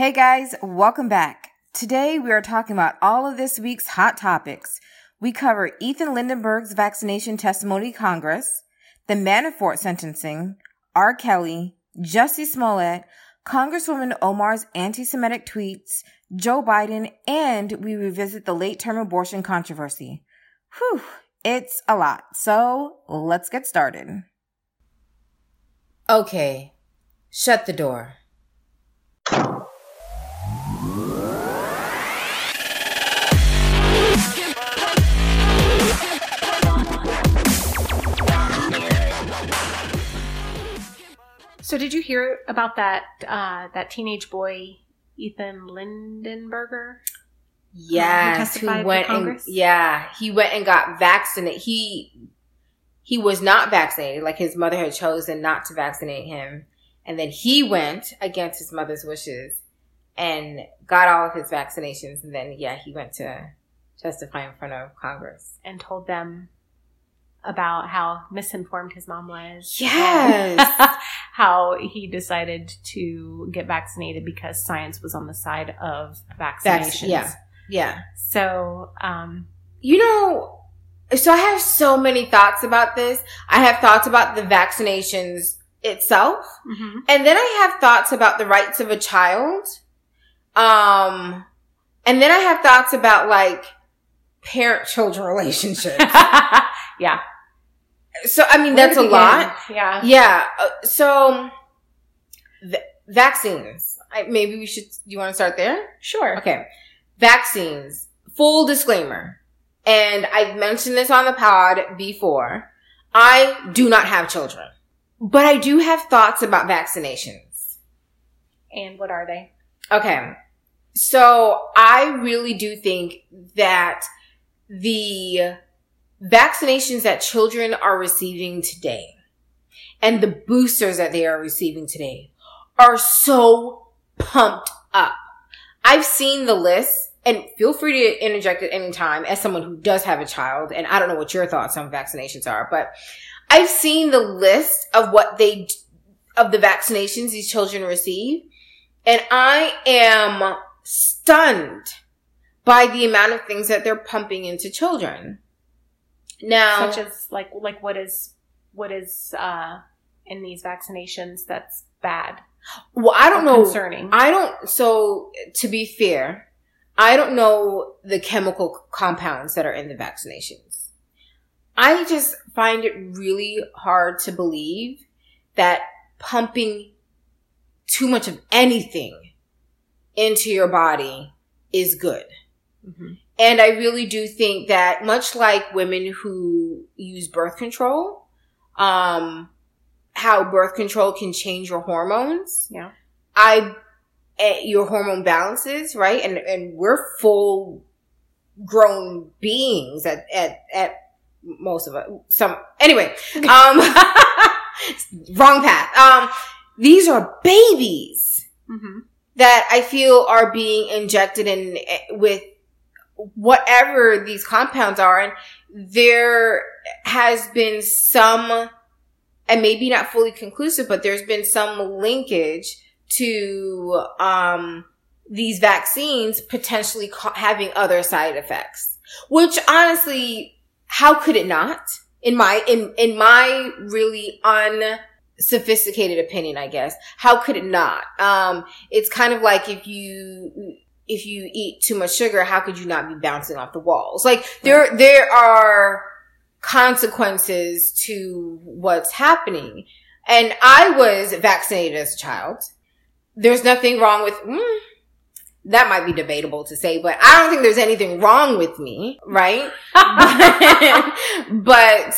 Hey guys, welcome back. Today we are talking about all of this week's hot topics. We cover Ethan Lindenberger's vaccination testimony Congress, the Manafort sentencing, R. Kelly, Jussie Smollett, Congresswoman Omar's anti-Semitic tweets, Joe Biden, and we revisit the late-term abortion controversy. Whew, it's a lot. So let's get started. Okay, shut the door. So did you hear about that uh, that teenage boy Ethan Lindenberger? Yes, who for went and yeah, he went and got vaccinated. He he was not vaccinated. Like his mother had chosen not to vaccinate him, and then he went against his mother's wishes and got all of his vaccinations. And then yeah, he went to testify in front of Congress. and told them about how misinformed his mom was. Yes. how he decided to get vaccinated because science was on the side of vaccinations. yeah. Yeah. So, um, You know, so I have so many thoughts about this. I have thoughts about the vaccinations itself. And then I have thoughts about the rights of a child. Um, and then I have thoughts about like parent children relationships. yeah. So, I mean, Where that's a begin? lot. Yeah. Yeah. uh, So, v- vaccines. I, maybe we should, you want to start there? Sure. Okay. Vaccines. Full disclaimer. And I've mentioned this on the pod before. I do not have children, but I do have thoughts about vaccinations. And what are they? Okay. So I really do think that the vaccinations that children are receiving today and the boosters that they are receiving today are so pumped up. I've seen the list and feel free to interject at any time as someone who does have a child. And I don't know what your thoughts on vaccinations are, but I've seen the list of what they, of the vaccinations these children receive. And I am stunned by the amount of things that they're pumping into children. Now, Such as like like what is what is uh in these vaccinations that's bad? well, I don't know. Concerning. I don't, so to be fair, I don't know the chemical compounds that are in the vaccinations. I just find it really hard to believe that pumping too much of anything into your body is good. Mhm. And I really do think that much like women who use birth control, um, how birth control can change your hormones. Yeah. I, eh, your hormone balances, right? And, and we're full grown beings at, at, at most of us. Some, anyway, um, wrong path. Um, these are babies mm-hmm. that I feel are being injected in eh, with whatever these compounds are. And there has been some, and maybe not fully conclusive, but there's been some linkage to, um, these vaccines potentially ca- having other side effects, which honestly, how could it not? In my, in, in my really unsophisticated opinion, I guess, how could it not? Um, it's kind of like if you, if you eat too much sugar, how could you not be bouncing off the walls? Like there, there are consequences to what's happening. And I was vaccinated as a child. There's nothing wrong with, mm, that might be debatable to say, but I don't think there's anything wrong with me, right? but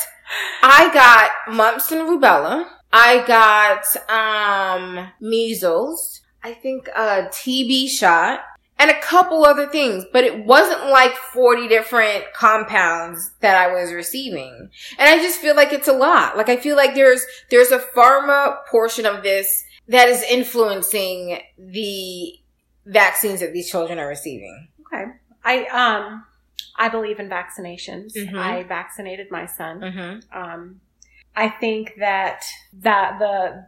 I got mumps and rubella. I got, um, measles. I think a TB shot and a couple other things, but it wasn't like 40 different compounds that I was receiving. And I just feel like it's a lot. Like I feel like there's, there's a pharma portion of this that is influencing the vaccines that these children are receiving. Okay. I um I believe in vaccinations. Mhm. I vaccinated my son. Mm-hmm. Um I think that that the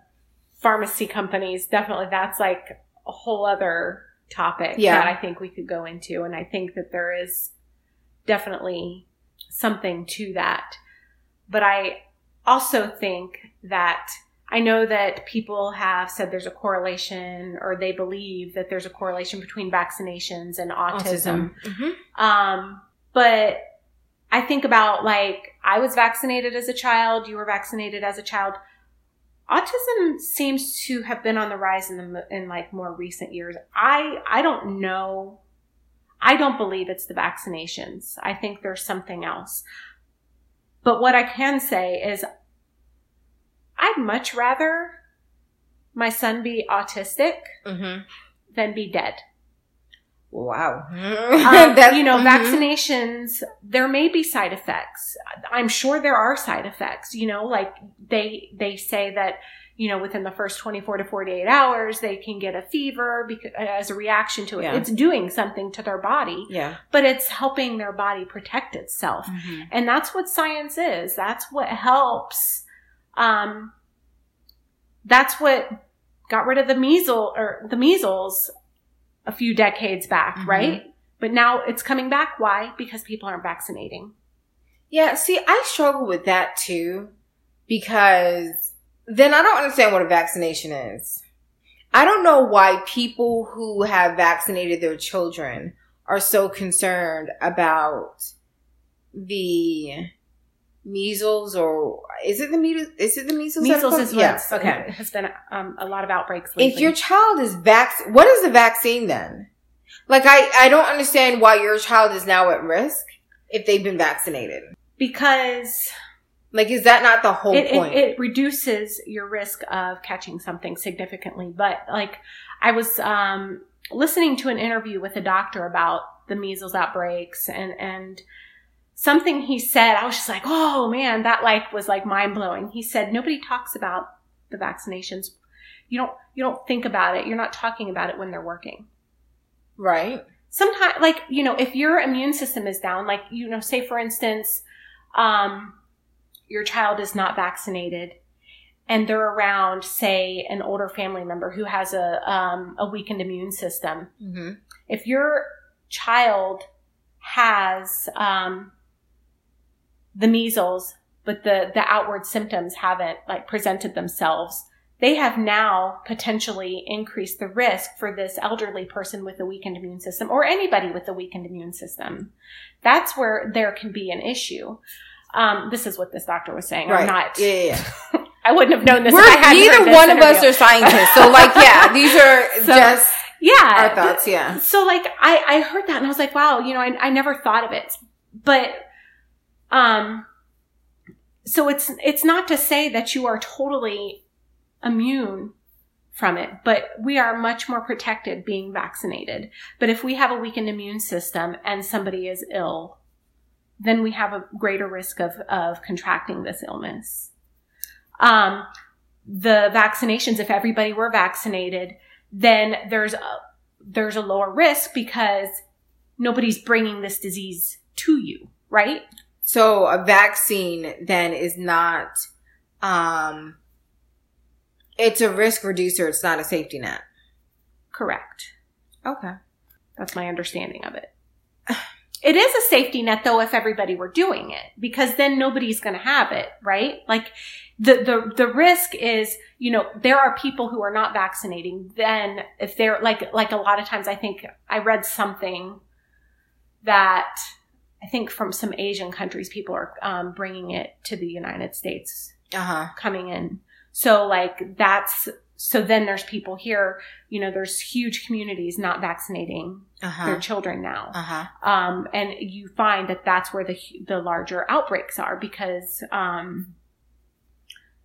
pharmacy companies definitely that's like a whole other topic Yeah. that I think we could go into. And I think that there is definitely something to that. But I also think that I know that people have said there's a correlation or they believe that there's a correlation between vaccinations and autism. Mhm. Um, but I think about like I was vaccinated as a child, you were vaccinated as a child. Autism seems to have been on the rise in the in like more recent years. I I don't know. I don't believe it's the vaccinations. I think there's something else. But what I can say is I'd much rather my son be autistic Mhm. than be dead. Wow. Um, That- you know, mhm. vaccinations, there may be side effects. I'm sure there are side effects, you know, like they, they say that, you know, within the first 24 to 48 hours, they can get a fever because, as a reaction to it. Yeah. It's doing something to their body, Yeah. but it's helping their body protect itself. Mhm. And that's what science is. That's what helps. Um, that's what got rid of the measles or the measles a few decades back, Mhm. right? But now it's coming back. Why? Because people aren't vaccinating. Yeah, see, I struggle with that too because then I don't understand what a vaccination is. I don't know why people who have vaccinated their children are so concerned about the measles or is it the measles? Is it the measles? that are Measles called? is yeah. what's Okay. has been um, a lot of outbreaks lately. If your child is vac, what is the vaccine then? Like, I I don't understand why your child is now at risk if they've been vaccinated. because Like, is that not the whole it, it, point? it reduces your risk of catching something significantly. But like I was um, listening to an interview with a doctor about the measles outbreaks and and something he said, I was just like, oh man, that like was like mind blowing. He said nobody talks about the vaccinations. You don't you don't think about it. You're not talking about it when they're working right. sometimes like you know if your immune system is down like you know say for instance um your child is not vaccinated and they're around say an older family member who has a um, a weakened immune system Mm-hmm. if your child has um, the measles but the the outward symptoms haven't like presented themselves they have now potentially increased the risk for this elderly person with a weakened immune system or anybody with a weakened immune system that's where there can be an issue um, this is what this doctor was saying Right. i'm not Yeah, yeah. yeah. i wouldn't have known this We're if I hadn't heard neither this one of us are scientists, so like, yeah, these are So- just yeah our thoughts. Yeah. so like I, I heard that and I was like, wow, you know, I, I never thought of it. But um so it's it's not to say that you are totally immune from it, but we are much more protected being vaccinated. But if we have a weakened immune system and somebody is ill, then we have a greater risk of, of contracting this illness. Um, the vaccinations, if everybody were vaccinated, then there's a, there's a lower risk because nobody's bringing this disease to you, right? So a vaccine then is not, um, it's a risk reducer. It's not a safety net. Correct. Okay. That's my understanding of it. It is a safety net though if everybody were doing it because then nobody's going to have it, right? Like the the the risk is, you know, there are people who are not vaccinating. Then if they're like like a lot of times I think I read something that I think from some Asian countries people are um, bringing it to the United States Uh huh. coming in. So like that's so then there's people here, you know, there's huge communities not vaccinating Uh their children now. Uh huh. Um, and you find that that's where the the larger outbreaks are because um,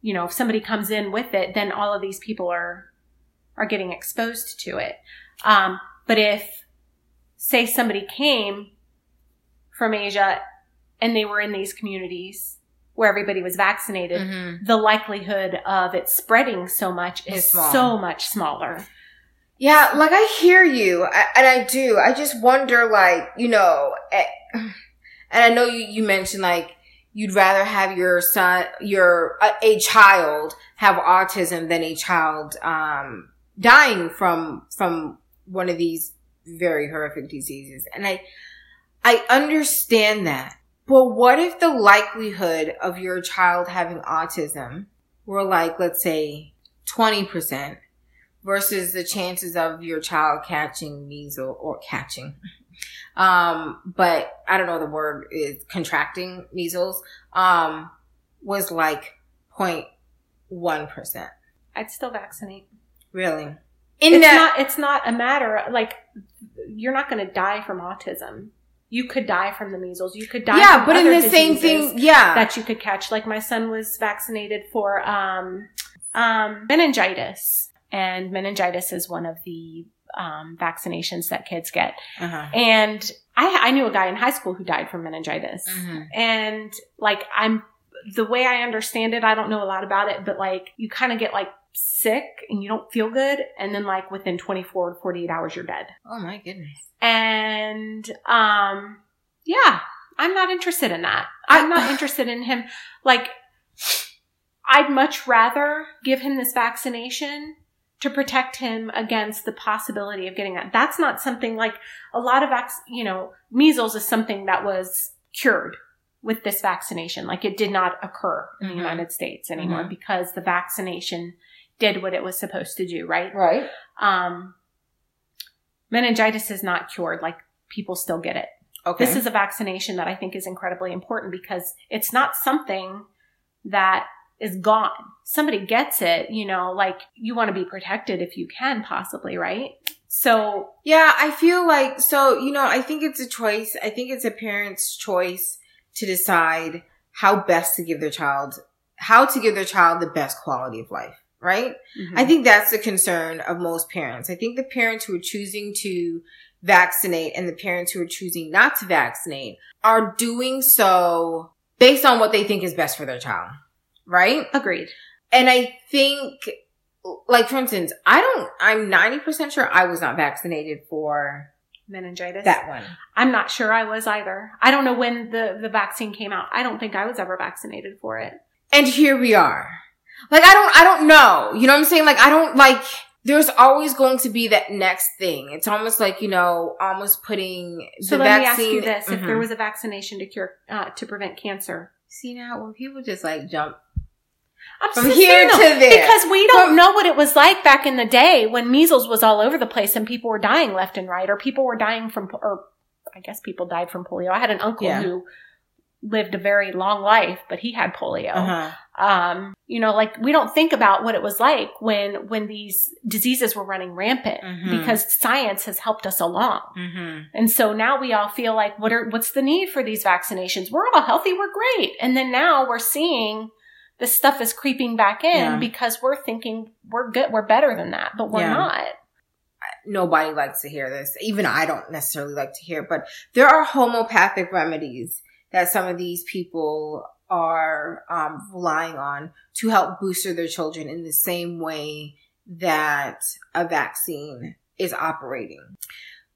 you know, if somebody comes in with it, then all of these people are are getting exposed to it. Um, but if say somebody came from Asia and they were in these communities where everybody was vaccinated, Mm-hmm. the likelihood of it spreading so much is Is so much smaller. Yeah, like I hear you, I, and I do. I just wonder, like, you know, eh, and I know you, you mentioned like you'd rather have your son, your a, a child have autism than a child um dying from, from one of these very horrific diseases. And I, I understand that. But what if the likelihood of your child having autism were like, let's say 20% versus the chances of your child catching measles or catching, um, but I don't know the word is contracting measles, um, was like 0.1%. I'd still vaccinate. Really? In it's that- not it's not a matter like you're not going to die from autism. You could die from the measles. You could die. Yeah, but in the same thing, yeah, that you could catch. Like my son was vaccinated for um, um, meningitis, and meningitis is one of the um, vaccinations that kids get. Uh-huh. And I, I, knew a guy in high school who died from meningitis, mm-hmm. and like I'm the way I understand it, I don't know a lot about it, but like you kind of get like sick and you don't feel good and then like within 24 to 48 hours you're dead. Oh my goodness. And um yeah, I'm not interested in that. I'm not interested in him like I'd much rather give him this vaccination to protect him against the possibility of getting that. That's not something like a lot of, vac- you know, measles is something that was cured with this vaccination. Like it did not occur in mm-hmm. the United States anymore mm-hmm. because the vaccination did what it was supposed to do, right? Right. Um, meningitis is not cured. Like people still get it. Okay. This is a vaccination that I think is incredibly important because it's not something that is gone. Somebody gets it, you know, like you want to be protected if you can possibly, right? So, yeah, I feel like, so, you know, I think it's a choice. I think it's a parent's choice to decide how best to give their child, how to give their child the best quality of life right? Mm-hmm. I think that's the concern of most parents. I think the parents who are choosing to vaccinate and the parents who are choosing not to vaccinate are doing so based on what they think is best for their child, right? Agreed. And I think, like, for instance, I don't, I'm 90% sure I was not vaccinated for meningitis. That one. I'm not sure I was either. I don't know when the, the vaccine came out. I don't think I was ever vaccinated for it. And here we are. Like I don't, I don't know. You know what I'm saying? Like I don't like, there's always going to be that next thing. It's almost like, you know, almost putting so the let vaccine. me ask you this. Mm-hmm. If there was a vaccination to cure, uh, to prevent cancer. See now, when people just like jump I'm from here to there. Because we don't know what it was like back in the day when measles was all over the place and people were dying left and right, or people were dying from, or I guess people died from polio. I had an uncle yeah. who lived a very long life, but he had polio. Uh-huh. Um, you know, like we don't think about what it was like when when these diseases were running rampant mm-hmm. because science has helped us along. Mm-hmm. And so now we all feel like what are what's the need for these vaccinations? We're all healthy, we're great. And then now we're seeing this stuff is creeping back in yeah. because we're thinking we're good, we're better than that, but we're yeah. not nobody likes to hear this. Even I don't necessarily like to hear, it, but there are homeopathic remedies that some of these people are um, relying on to help booster their children in the same way that a vaccine is operating.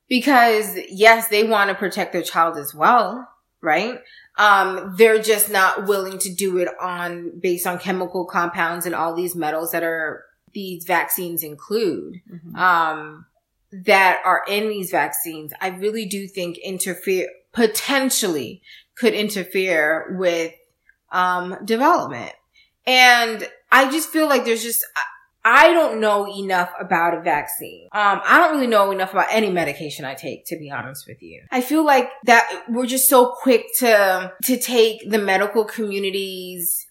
Because yes, they want to protect their child as well, right? Um, they're just not willing to do it on based on chemical compounds and all these metals that are these vaccines include. Mm-hmm. Um, that are in these vaccines, I really do think interfere potentially could interfere with um, development. And I just feel like there's just, I don't know enough about a vaccine. Um, I don't really know enough about any medication I take, to be honest with you. I feel like that we're just so quick to, to take the medical community's,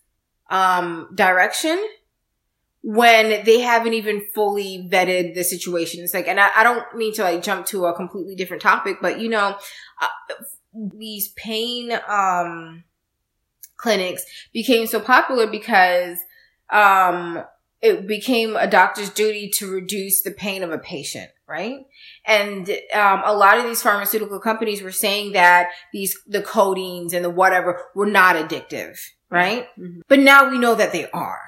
um, direction when they haven't even fully vetted the situation. It's like, and I, I don't mean to like jump to a completely different topic, but you know, uh, these pain um clinics became so popular because um it became a doctor's duty to reduce the pain of a patient, right? And um, a lot of these pharmaceutical companies were saying that these the codeines and the whatever were not addictive, right? Mm-hmm. But now we know that they are.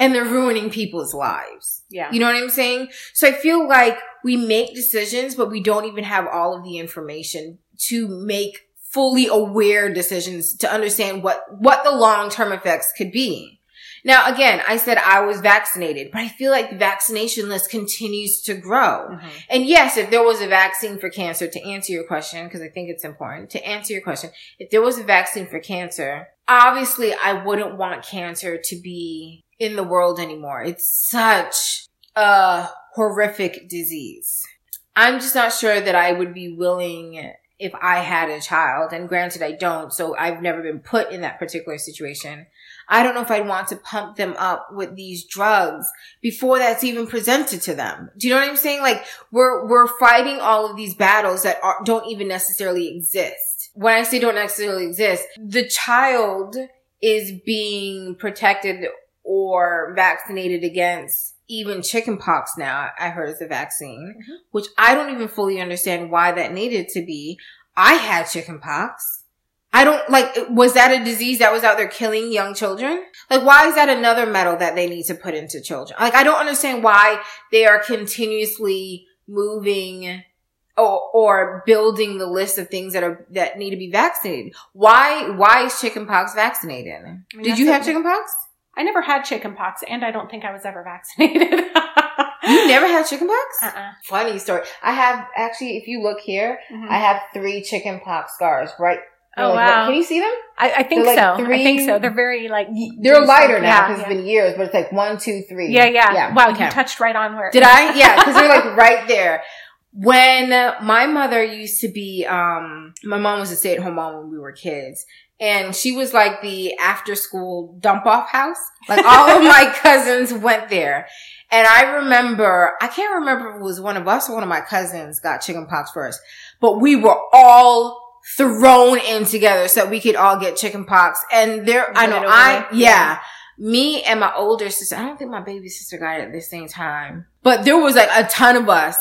And they're ruining people's lives. Yeah. You know what I'm saying? So I feel like we make decisions, but we don't even have all of the information to make fully aware decisions to understand what, what the long-term effects could be. Now, again, I said I was vaccinated, but I feel like the vaccination list continues to grow. Mhm. And yes, if there was a vaccine for cancer, to answer your question, because I think it's important to answer your question, if there was a vaccine for cancer, obviously I wouldn't want cancer to be in the world anymore. It's such a horrific disease. I'm just not sure that I would be willing if I had a child, and granted I don't, so I've never been put in that particular situation. I don't know if I'd want to pump them up with these drugs before that's even presented to them. Do you know what I'm saying? Like we're we're fighting all of these battles that are, don't even necessarily exist. When I say don't necessarily exist, the child is being protected or vaccinated against even chickenpox now. I heard is a vaccine, Mhm. which I don't even fully understand why that needed to be. I had chickenpox. I don't like, was that a disease that was out there killing young children? Like, why is that another metal that they need to put into children? Like, I don't understand why they are continuously moving or, or building the list of things that are, that need to be vaccinated. Why, why is chickenpox vaccinated? I mean, Did you have chickenpox? I never had chickenpox, and I don't think I was ever vaccinated. You never had chickenpox? Uh-uh. Funny story. I have actually, if you look here, Mhm. I have three chickenpox scars, right? Oh, like- wow. Can you see them? I, I think like so. three- I think so. They're very like They're lighter now because yeah. it's been years, but it's like one, two, three. Yeah, yeah. yeah. Wow, okay. you touched right on where. Did I? Yeah, because they're like right there. When my mother used to be, um, my mom was a stay at home mom when we were kids. And she was like the after school dump off house. Like all of my cousins went there. And I remember, I can't remember if it was one of us or one of my cousins got chickenpox first, but we were all thrown in together so we could all get chickenpox. And there, I know, I, yeah, me and my older sister, I don't think my baby sister got it at the same time, but there was like a ton of us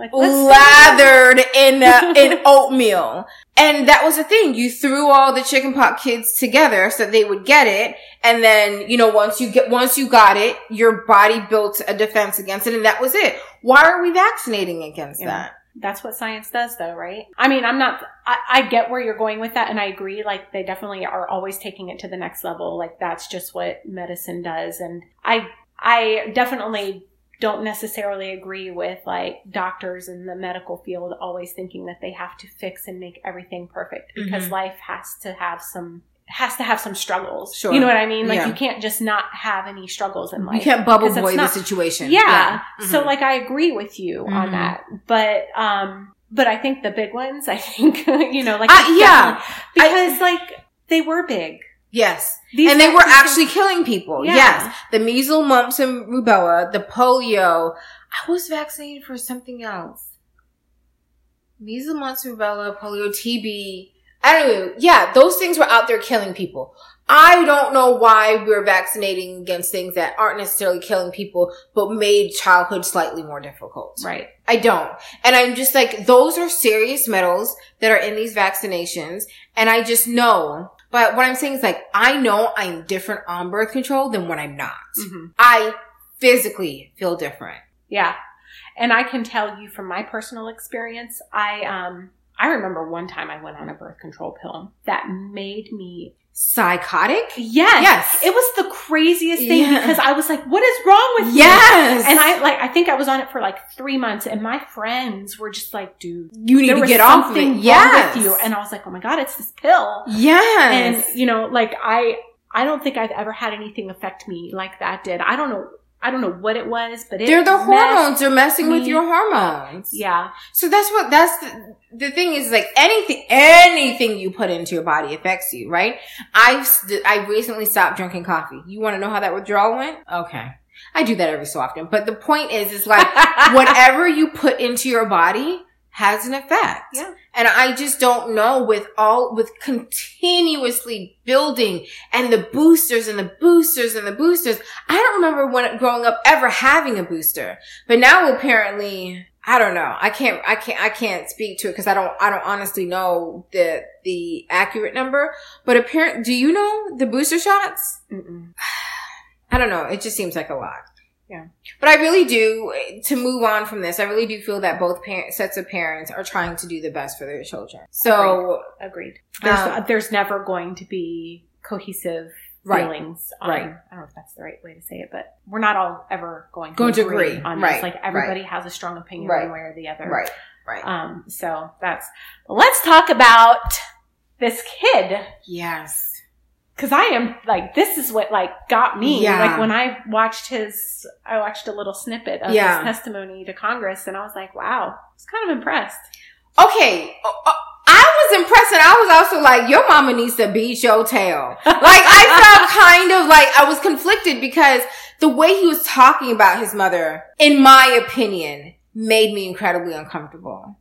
Like, lathered in uh, in oatmeal. And that was the thing. You threw all the chicken pox kids together so that they would get it. And then, you know, once you get, once you got it, your body built a defense against it. And that was it. Why are we vaccinating against Yeah. that? That's what science does, though, right? I mean, I'm not. I, I get where you're going with that, and I agree. Like, they definitely are always taking it to the next level. Like, that's just what medicine does, and I, I definitely don't necessarily agree with like doctors in the medical field always thinking that they have to fix and make everything perfect because Mhm. life has to have some has to have some struggles. Sure. You know what I mean? Like, Yeah. you can't just not have any struggles in life. You can't bubble boy the situation. yeah. So Mhm. like I agree with you on Mhm. that. But um but I think the big ones, I think you know, like Uh, yeah. because like they were big. Yes. These and they were actually killing people. Yeah. Yes. The measles, mumps, and rubella, the polio. I was vaccinated for something else. Measles, mumps, rubella, polio, TB. I don't know. Yeah, those things were out there killing people. I don't know why we're vaccinating against things that aren't necessarily killing people, but made childhood slightly more difficult. right. I don't. And I'm just like, those are serious metals that are in these vaccinations. And I just know. But what I'm saying is like, I know I'm different on birth control than when I'm not. Mhm. I physically feel different. Yeah. And I can tell you from my personal experience, I um I remember one time I went on a birth control pill that made me Psychotic? Yes. Yes. It was the craziest thing Yeah. because I was like, what is wrong with me? Yes. And I like I think I was on it for like three months and my friends were just like, dude, you need to get off of it. wrong Yes. with you. And I was like, oh my God, it's this pill. yes. And you know, like I I don't think I've ever had anything affect me like that did. I don't know I don't know what it was, but it they're the hormones. They're messing with your hormones. Yeah. So that's what that's the, the thing is like anything anything you put into your body affects you, right? I've I recently stopped drinking coffee. You want to know how that withdrawal went? Okay. I do that every so often, but the point is is like whatever you put into your body has an effect. Yeah. And I just don't know with all, with continuously building and the boosters and the boosters and the boosters. I don't remember when growing up ever having a booster, but now apparently, I don't know. I can't, I can't, I can't speak to it because I don't, I don't honestly know the, the accurate number, but apparently, do you know the booster shots? Mm-mm. I don't know. It just seems like a lot. Yeah. But I really do, to move on from this, I really do feel that both parent, sets of parents are trying to do the best for their children. So, Agreed. There's Um, there's never going to be cohesive Right. feelings. On, Right. I don't know if that's the right way to say it, but we're not all ever going to Going to agree, agree. on Right. this. Like everybody has a strong opinion Right. one way or the other. Right. Right. Um, so that's, let's talk about this kid. yes. Cause I am like, this is what like got me. Yeah. Like when I watched his, I watched a little snippet of Yeah. his testimony to Congress and I was like, wow, I was kind of impressed. Okay. uh, uh, I was impressed and I was also like, your mama needs to beat your tail. Like I felt kind of like I was conflicted because the way he was talking about his mother, in my opinion, made me incredibly uncomfortable.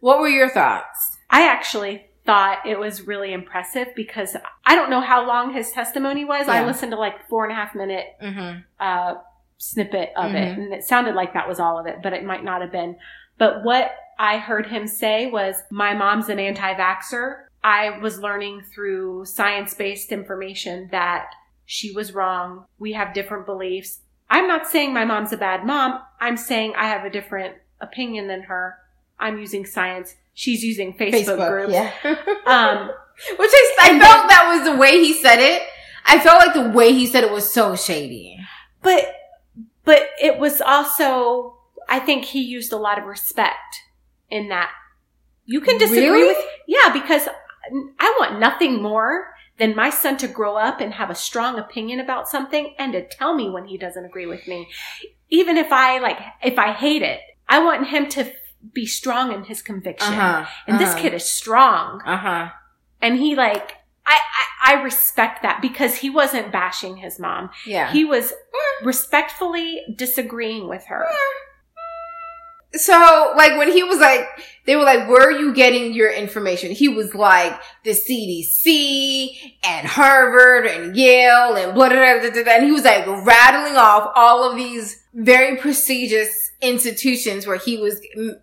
What were your thoughts? I actually thought it was really impressive because I don't know how long his testimony was. I listened to like four and a half minute Mm-hmm. uh, snippet of it, Mhm. and it sounded like that was all of it, but it might not have been. But what I heard him say was, "My mom's an anti-vaxxer." I was learning through science-based information that she was wrong. We have different beliefs. I'm not saying my mom's a bad mom. I'm saying I have a different opinion than her. I'm using science. She's using Facebook, groups. yeah. Um, Which is, I felt that was the way he said it. I felt like the way he said it was so shady. but but it was also I think he used a lot of respect in that. You can disagree Really? with yeah because I want nothing more than my son to grow up and have a strong opinion about something and to tell me when he doesn't agree with me. Even if I like if I hate it, I want him to be strong in his conviction. Uh-huh. And this kid is strong Uh huh. and he like I, I I respect that because he wasn't bashing his mom. Yeah. He was respectfully disagreeing with her. so, like, when he was like, they were like, where are you getting your information? He was like, the CDC and Harvard and Yale and blah, blah, blah, blah, blah. And he was like rattling off all of these very prestigious institutions where he was, mm,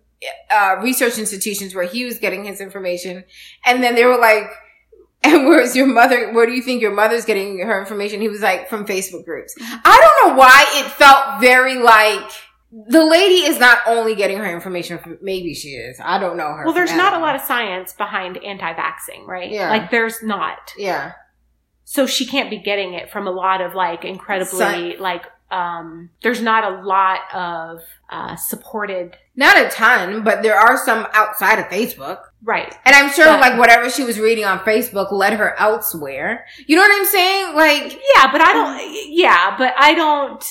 uh, research institutions where he was getting his information. And then they were like, and where's your mother? Where do you think your mother's getting her information? He was like, from Facebook groups. I don't know why it felt very like the lady is not only getting her information from, maybe she is. I don't know her. Well, there's not a lot of science behind anti-vaxxing, right? Yeah. Like there's not. Yeah. So she can't be getting it from a lot of like incredibly Sci- like um there's not a lot of uh supported Not a ton, but there are some outside of Facebook. right. And I'm sure But- like whatever she was reading on Facebook led her elsewhere. You know what I'm saying? Like Yeah, but I don't yeah, but I don't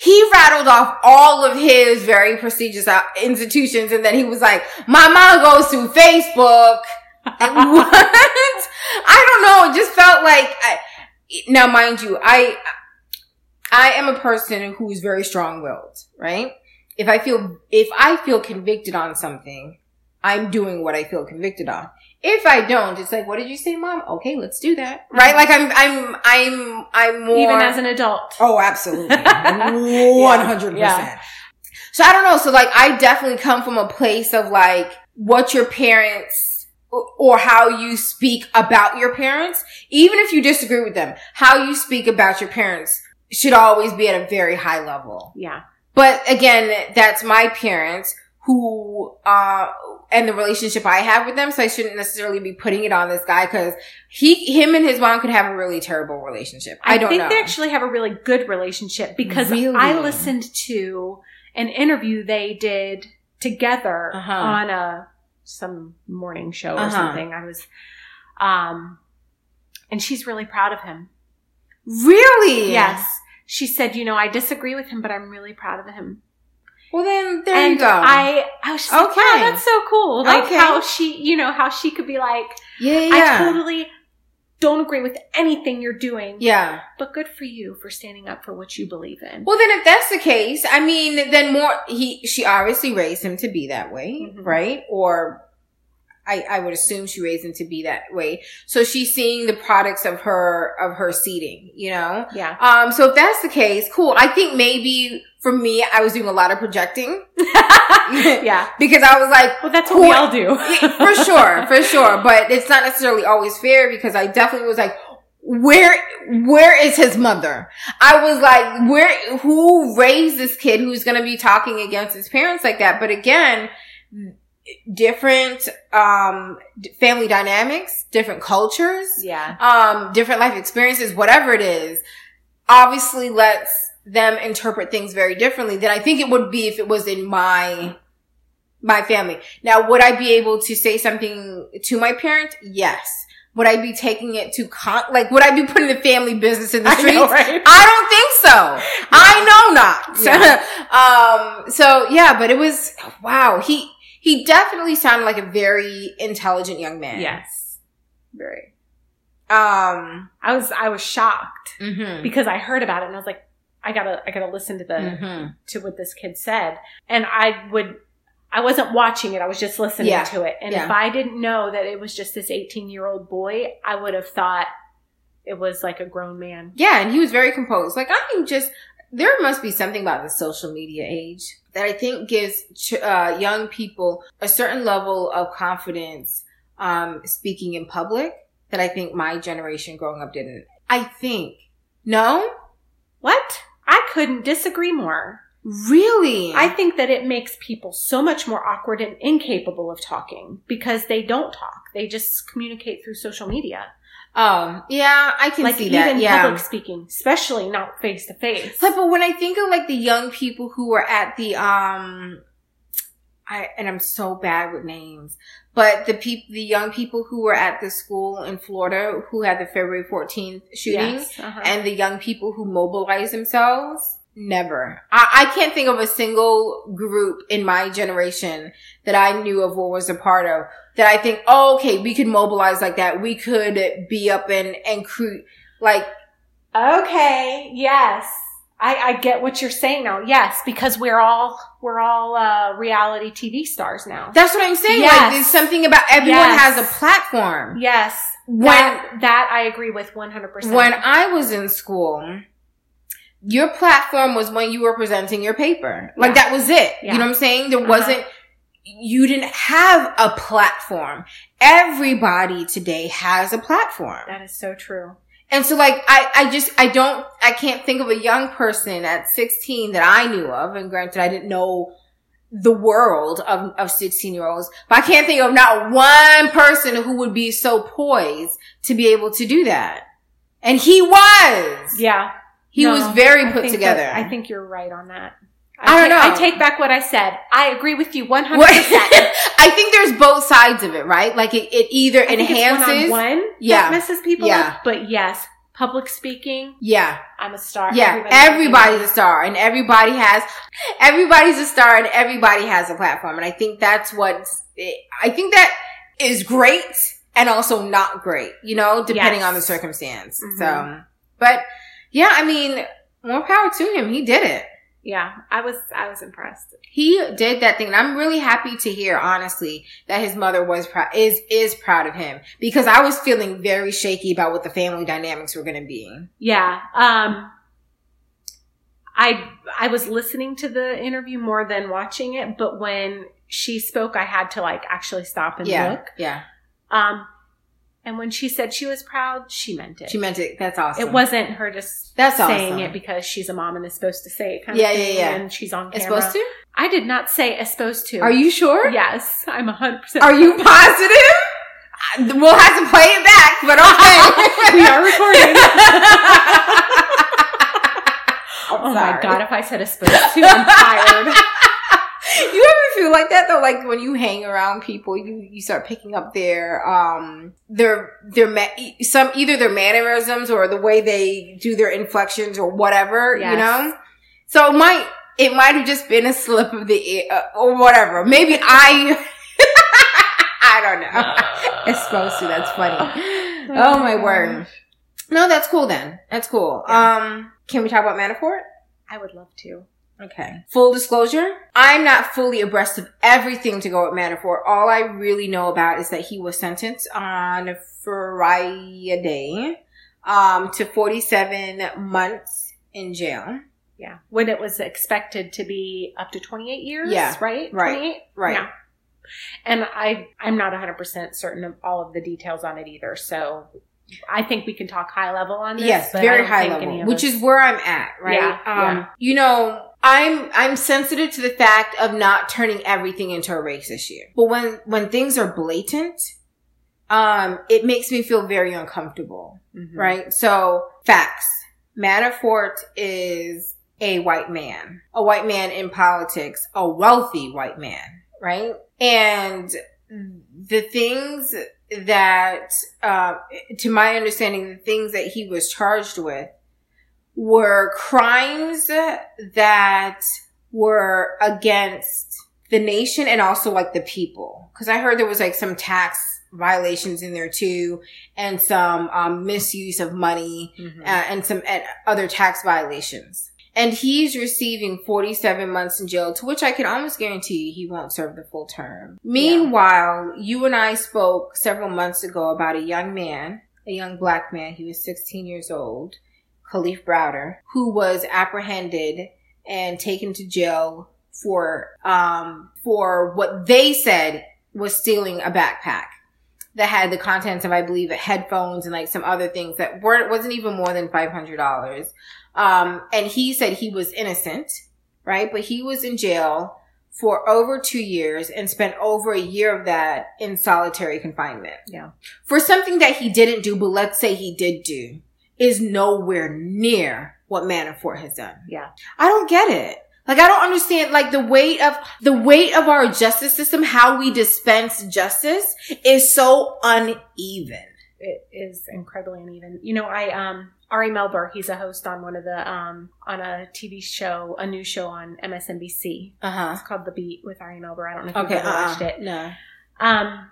he rattled off all of his very prestigious uh, institutions and then he was like, my mom goes to Facebook. And what? I don't know. It just felt like I, now, mind you, I I am a person who's very strong-willed, right? If I feel if I feel convicted on something, I'm doing what I feel convicted on. If I don't, it's like, what did you say, mom? Okay, let's do that, right? Like I'm I'm I'm I'm more even as an adult. Oh, absolutely. 100%. Yeah. So I don't know. So like, I definitely come from a place of like, what your parents or how you speak about your parents, even if you disagree with them, how you speak about your parents should always be at a very high level. Yeah. But again, that's my parents who, uh, and the relationship I have with them. So I shouldn't necessarily be putting it on this guy because he, him and his mom could have a really terrible relationship. I, don't think know. they actually have a really good relationship because Really? I listened to an interview they did together Uh-huh. on a some morning show or Uh-huh. something. I was um and she's really proud of him. Really? Yes. She said, you know, I disagree with him, but I'm really proud of him. Well, then there and you go. I, I was just like, Okay. wow, that's so cool. Like Okay. how she, you know, how she could be like, yeah, yeah, I totally don't agree with anything you're doing, yeah. but good for you for standing up for what you believe in. Well, then if that's the case, I mean, then more he she obviously raised him to be that way, Mhm. right? Or I I would assume she raised him to be that way. So she's seeing the products of her of her seeding, you know. yeah. Um. So if that's the case, cool. I think maybe for me, I was doing a lot of projecting yeah. because I was like, Well, that's what we all do. for sure, for sure. But it's not necessarily always fair because I definitely was like, where, where is his mother? I was like, where, who raised this kid who's going to be talking against his parents like that? But again, different um family dynamics, different cultures, Yeah. um different life experiences, whatever it is, obviously lets them interpret things very differently than I think it would be if it was in my my family. Now, would I be able to say something to my parent? Yes. Would I be taking it to con, like, would I be putting the family business in the I streets? know, right? I don't think so. I know not. um, so yeah, but it was, wow. He, he definitely sounded like a very intelligent young man. Yes. Very. Um, I was I was shocked mhm. because I heard about it and I was like, I gotta I gotta listen to the Mhm. to what this kid said. And I would I wasn't watching it, I was just listening Yeah. to it. And Yeah. if I didn't know that it was just this 18 year old boy, I would have thought it was like a grown man. Yeah, and he was very composed. Like I'm just there must be something about the social media age that I think gives ch- uh, young people a certain level of confidence um, speaking in public that I think my generation growing up didn't. I think no, What? I couldn't disagree more. really. I think that it makes people so much more awkward and incapable of talking because they don't talk. They just communicate through social media. Um yeah, I can like see even that. Yeah. public speaking, especially not face to face. But, but when I think of like the young people who were at the um I and I'm so bad with names, but the people the young people who were at the school in Florida who had the February 14th shooting Yes, uh-huh. and the young people who mobilized themselves, never. I, I can't think of a single group in my generation that I knew of or was a part of that I think, oh, okay, we could mobilize like that. We could be up and, and create, like, Okay, yes. I, I get what you're saying now. Yes, because we're all we're all uh, reality TV stars now. That's what I'm saying. Like, Yes. there's something about everyone Yes. has a platform. Yes, When that that I agree with 100. percent when I was in school, your platform was when you were presenting your paper. Like Yeah. that was it. Yeah. You know what I'm saying? There Uh-huh. wasn't. You didn't have a platform. Everybody today has a platform. that is so true. And so like, I, I just, I don't, I can't think of a young person at 16 that I knew of. And granted, I didn't know the world of, of 16 year olds, but I can't think of not one person who would be so poised to be able to do that. And he was. Yeah, He No, was very put together. that- I think you're right on that. I don't ta- know. I take back what I said. I agree with you 100%. I think there's both sides of it, right? Like it, it either enhances. one Yeah. messes people Yeah. up. But yes, public speaking, Yeah. I'm a star. Yeah, Everybody's everybody's a star and everybody has, everybody's a star and everybody has a platform. And I think that's what, I think that is great and also not great, you know, depending Yes. on the circumstance. Mhm. So, but yeah, I mean, more power to him. He did it. Yeah, I was I was impressed. He did that thing. And I'm really happy to hear, honestly, that his mother was proud, is, is proud of him because I was feeling very shaky about what the family dynamics were going to be. Yeah. Um I I was listening to the interview more than watching it, but when she spoke I had to like actually stop and Yeah. look. Yeah. Um and when she said she was proud, she meant it. She meant it. That's awesome. it wasn't her just That's saying awesome. it because she's a mom and is supposed to say it kind Yeah, of yeah, thing yeah. and she's on camera. supposed to? I did not say is supposed to. Are you sure? Yes, I'm 100% Are you positive? Uh, we'll have to play it back, but okay. We are recording. Oh my god, if I said is supposed to, I'm tired. You ever feel like that though? Like when you hang around people, you you start picking up their um their their ma- some either their mannerisms or the way they do their inflections or whatever. You know, so it might it might have just been a slip of the uh, or whatever. Maybe I I don't know. it's supposed to. That's funny. Oh my word. No, that's cool then. That's cool. Yeah. Um, can we talk about Manafort? I would love to. Okay. Full disclosure, I'm not fully abreast of everything to go with Manafort. All I really know about is that he was sentenced on Friday um, to 47 months in jail. Yeah. When it was expected to be up to 28 years, Yeah, right? right, 28? Right. Yeah. And I I'm not 100% certain of all of the details on it either. So I think we can talk high level on this. Yes, but very high level, which is where I'm at, right? Yeah, um, yeah. You know, I'm I'm sensitive to the fact of not turning everything into a race issue. But when when things are blatant, um, it makes me feel very uncomfortable. Mhm. Right? So facts. Manafort is a white man, a white man in politics, a wealthy white man, right? And the things that, uh, to my understanding, the things that he was charged with were crimes that were against the nation and also like the people. Cause I heard there was like some tax violations in there too and some um, misuse of money Mhm. uh, and some and other tax violations. And he's receiving 47 months in jail, to which I can almost guarantee he won't serve the full term. Meanwhile, you and I spoke several months ago about a young man, a young black man, he was 16 years old, Kalief Browder, who was apprehended and taken to jail for, um, for what they said was stealing a backpack that had the contents of, I believe, headphones and like some other things that weren't, wasn't even more than $500. Um, and he said he was innocent, right? But he was in jail for over two years and spent over a year of that in solitary confinement. Yeah. For something that he didn't do, but let's say he did do, is nowhere near what Manafort has done. Yeah. I don't get it. Like I don't understand like the weight of the weight of our justice system, how we dispense justice is so uneven. it is incredibly uneven. You know, I um Ari Melber, he's a host on one of the um on a TV show, a new show on MSNBC. Uh-huh. It's called The Beat with Ari Melber. I don't know if you've Okay, ever uh-uh. watched it. No. Um,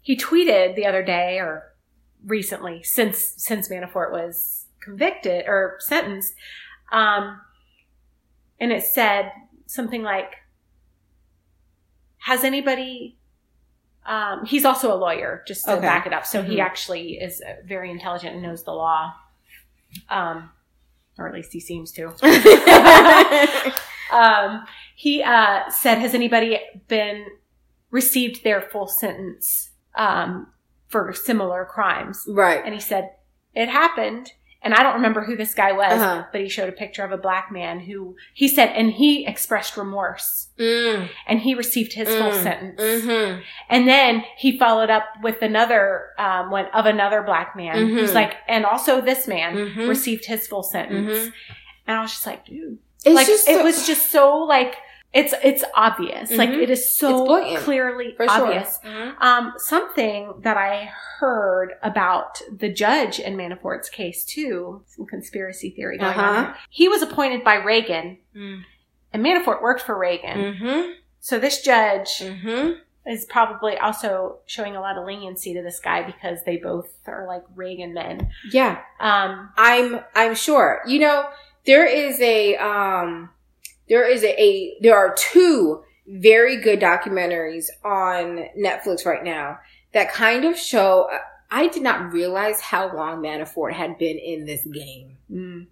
he tweeted the other day or recently since since Manafort was convicted or sentenced, um, and it said something like, "Has anybody?" Um, he's also a lawyer, just to Okay. back it up. So he Mhm. actually is very intelligent and knows the law, um, or at least he seems to um, he uh, said, "Has anybody been received their full sentence um, for similar crimes?" right. And he said, "It happened." And I don't remember who this guy was, Uh-huh. but he showed a picture of a black man who he said, and he expressed remorse, Mm, and he received his full Mm, sentence. mm-hmm. And then he followed up with another um, one of another black man who's Mhm. like, and also this man Mhm. received his full sentence. Mhm. And I was just like, dude, It's like it so- was just so like it's it's obvious like Mhm. it is so clearly for sure. obvious Mhm. um something that i heard about the judge in manafort's case too some conspiracy theory going on Uh-huh. here. he was appointed by reagan Mm. and manafort worked for reagan Mhm. so this judge Mhm. is probably also showing a lot of leniency to this guy because they both are like reagan men Yeah. um I'm I'm sure. You know, there is a um there is a, a there are two very good documentaries on Netflix right now that kind of show I did not realize how long Manafort had been in this game. mm,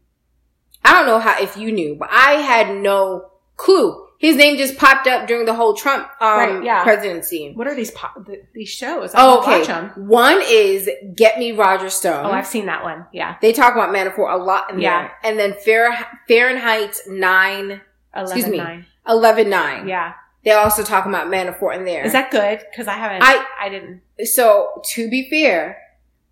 I don't know how if you knew, but I had no clue. His name just popped up during the whole Trump um, Right, yeah. presidency. what are these po- th- these shows I Oh, okay. One is Get Me Roger Stone. oh i've seen that one yeah They talk about Manafort a lot in Yeah. there. And then Fair- Fahrenheit 9, 11 Excuse me. 9. 11 9. Yeah. They also talk about Manafort in there. Is that good? Because I haven't. I, I- didn't. so to be fair,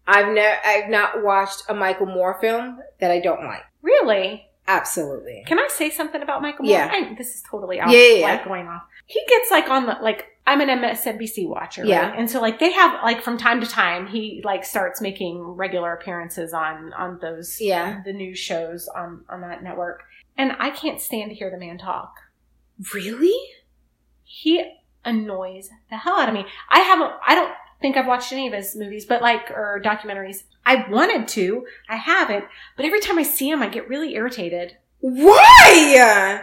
I've never, I've not watched a Michael Moore film that I don't like. Really? Absolutely. Can I say something about Michael? Yeah. Moore? I, this is totally off. Yeah, yeah, yeah. Like going off. He gets like on the like. I'm an MSNBC watcher. right? Yeah. And so like they have like from time to time he like starts making regular appearances on on those Yeah. the news shows on on that network. And I can't stand to hear the man talk. Really? He annoys the hell out of me. I haven't. I don't think I've watched any of his movies, but like or documentaries. I wanted to. I haven't. But every time I see him, I get really irritated. Why?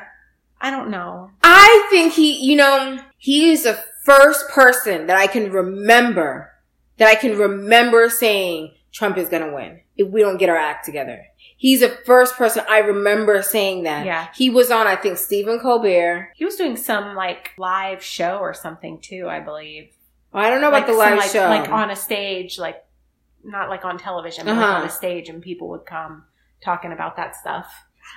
I don't know. I think he, you know, he is the first person that I can remember, that I can remember saying Trump is going to win if we don't get our act together. He's the first person I remember saying that. Yeah. He was on, I think, Stephen Colbert. He was doing some like live show or something too, I believe. I don't know about like the some, live like, show. like on a stage, like not like on television, but Uh-huh. on a stage, and people would come talking about that stuff.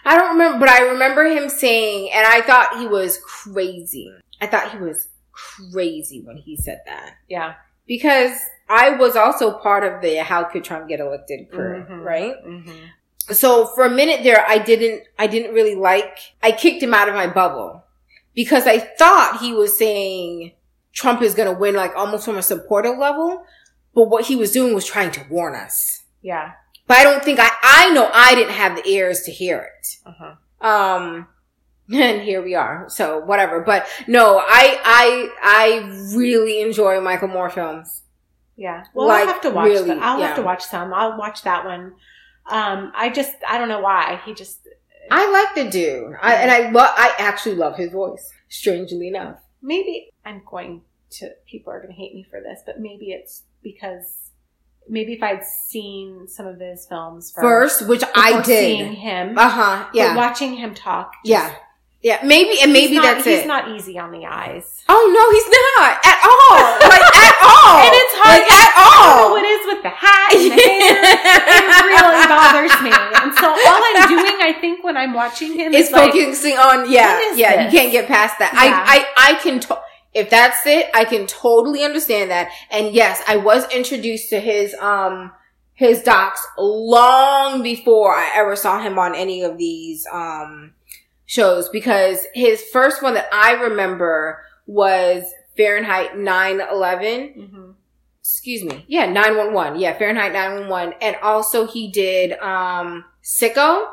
I don't remember, but I remember him saying, and I thought he was crazy. I thought he was crazy when he said that Yeah. because I was also part of the how could Trump get elected crew, Mhm. right? Mm-hmm. So for a minute there, I didn't, I didn't really like, I kicked him out of my bubble because I thought he was saying Trump is going to win like almost from a supportive level. But what he was doing was trying to warn us. Yeah. But I don't think I, I know I didn't have the ears to hear it. Uh-huh. Um, and here we are. So whatever. But no, I, I, I really enjoy Michael Moore films. Yeah. Well, Like, I'll have to watch. really, I'll yeah. have to watch some. I'll watch that one. Um, I just, I don't know why he just. I like the dude. I, and I love, I actually love his voice. Strangely enough. Maybe I'm going to. People are going to hate me for this, but maybe it's because maybe if I'd seen some of his films first, First, which I seeing did. him, Uh huh. Yeah. watching him talk, just- Yeah. Yeah. Maybe, and maybe he's not, that's he's it. not easy on the eyes. oh no, he's not at all. Like at all. And it's hard Like, at I all. what it is with the hat and the hair. it really bothers me. And so all I'm doing, I think, when I'm watching him is like, focusing on yeah, yeah. this? You can't get past that. Yeah. I, I, I can. To- if that's it, I can totally understand that. And yes, I was introduced to his um his docs long before I ever saw him on any of these um shows because his first one that I remember was Fahrenheit 9/11 Mhm. excuse me. Yeah, 911. Yeah, Fahrenheit 911. And also he did um Sicko.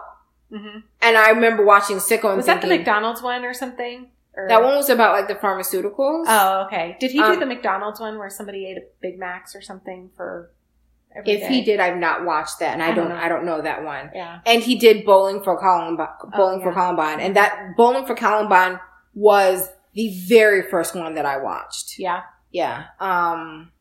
Mhm. And I remember watching Sicko and Was that the McDonald's one or something? Or- that one was about like the pharmaceuticals. Oh, okay. Did he do Um, the McDonald's one where somebody ate a Big Macs or something for if day? he did, I've not watched that, and I, I don't. I don't know that one. Yeah. And he did Bowling for Columbine, Bowling for yeah. Columbine, and that Bowling for Columbine was the very first one that I watched. Yeah. Yeah. Um.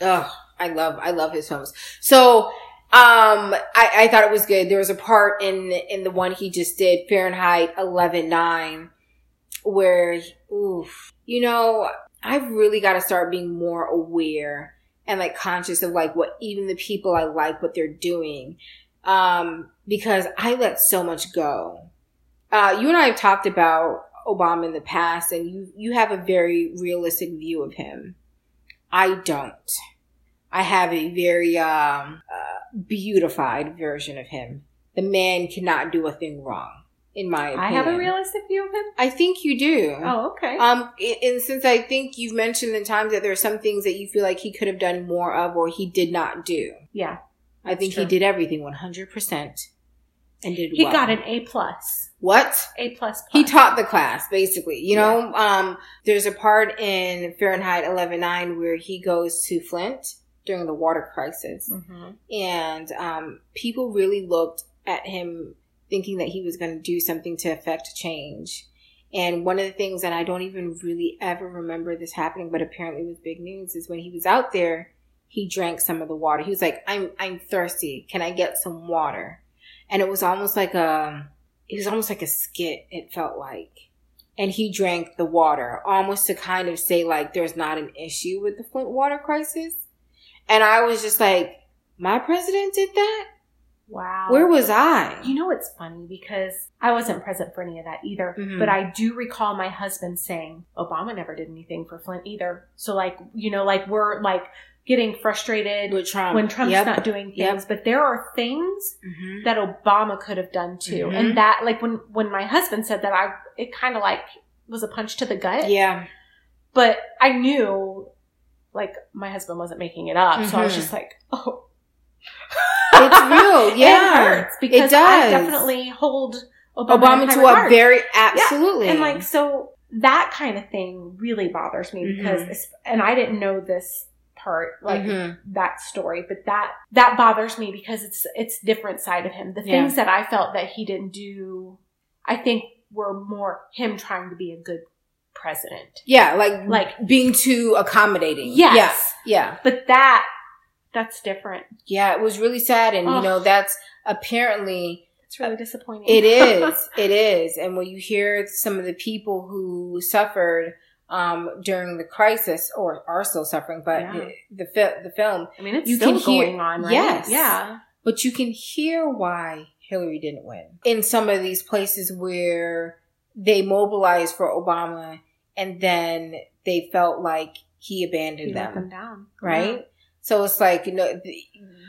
Ugh, I love I love his films. So, um, I, I thought it was good. There was a part in in the one he just did, Fahrenheit eleven nine, where, oof, you know, I've really got to start being more aware and like conscious of like what even the people I like what they're doing, um, because I let so much go. Uh, you and I have talked about Obama in the past, and you you have a very realistic view of him. I don't. I have a very um, uh, beautified version of him. The man cannot do a thing wrong, in my opinion. I have a realistic view of him. I think you do. Oh, okay. Um, and since I think you've mentioned in times that there are some things that you feel like he could have done more of, or he did not do. yeah. I think true. he did everything one hundred percent, and did. He well. got an A plus. what? A plus. He taught the class, basically. You know, um, there's a part in Fahrenheit 11.9 where he goes to Flint during the water crisis. Mhm. And um, people really looked at him thinking that he was going to do something to affect change. And one of the things that I don't even really ever remember this happening, but apparently was big news, is when he was out there, he drank some of the water. He was like, "I'm I'm thirsty. Can I get some water?" And it was almost like a it was almost like a skit. It felt like, and he drank the water almost to kind of say like, "There's not an issue with the Flint water crisis." And I was just like, "My president did that." Wow. Where was I? You know, it's funny because I wasn't present for any of that either, Mhm. but I do recall my husband saying Obama never did anything for Flint either. So, like, you know, like we're like getting frustrated With Trump. when Trump's Yep. not doing things, Yep. but there are things Mhm. that Obama could have done too. Mhm. And that, like, when when my husband said that, I it kind of like was a punch to the gut. Yeah. But I knew, like, my husband wasn't making it up, so I was Mhm. just like, oh. It's real. Yeah. it hurts because it I does. definitely hold Obama, Obama to a very absolutely. and like so that kind of thing really bothers me because Mhm. it's, and I didn't know this part like Mhm. that story but that that bothers me because it's it's different side of him the Yeah. things that I felt that he didn't do I think were more him trying to be a good president yeah, like like being too accommodating. Yes. Yeah. Yeah. but that that's different Yeah, it was really sad. And, you know, that's apparently, it's really disappointing it is. it is. And when you hear some of the people who suffered um, during the crisis or are still suffering, but Yeah. the, fi- the film, I mean it's You still can hear- going on right Yes. yeah but you can hear why Hillary didn't win. In some of these places where they mobilized for Obama and then they felt like he abandoned He let them, them down. right? So it's like, you know,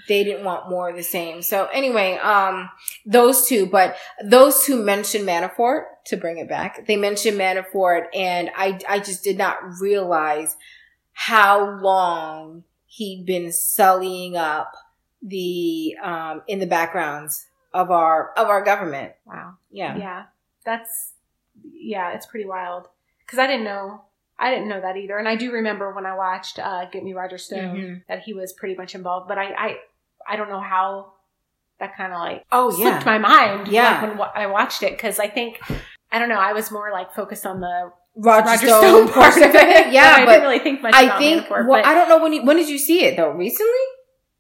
they didn't want more of the same. So anyway, um, those two, but those two mentioned Manafort to bring it back. They mentioned Manafort and I, I just did not realize how long he'd been sullying up the, um, in the backgrounds of our, of our government. Wow. Yeah. Yeah. That's, yeah, it's pretty wild. Cause I didn't know, I didn't know that either. And I do remember when I watched, uh, Get Me Roger Stone Mhm. that he was pretty much involved, but I, I, I don't know how that kind of like Oh, slipped my mind. Yeah. Like when wa- I watched it. Cause I think, I don't know, I was more like focused on the Roger, Roger Stone, Stone part of it. Yeah. I but didn't really think much I about think, Manafort, well, but I don't know when you, when did you see it though? Recently?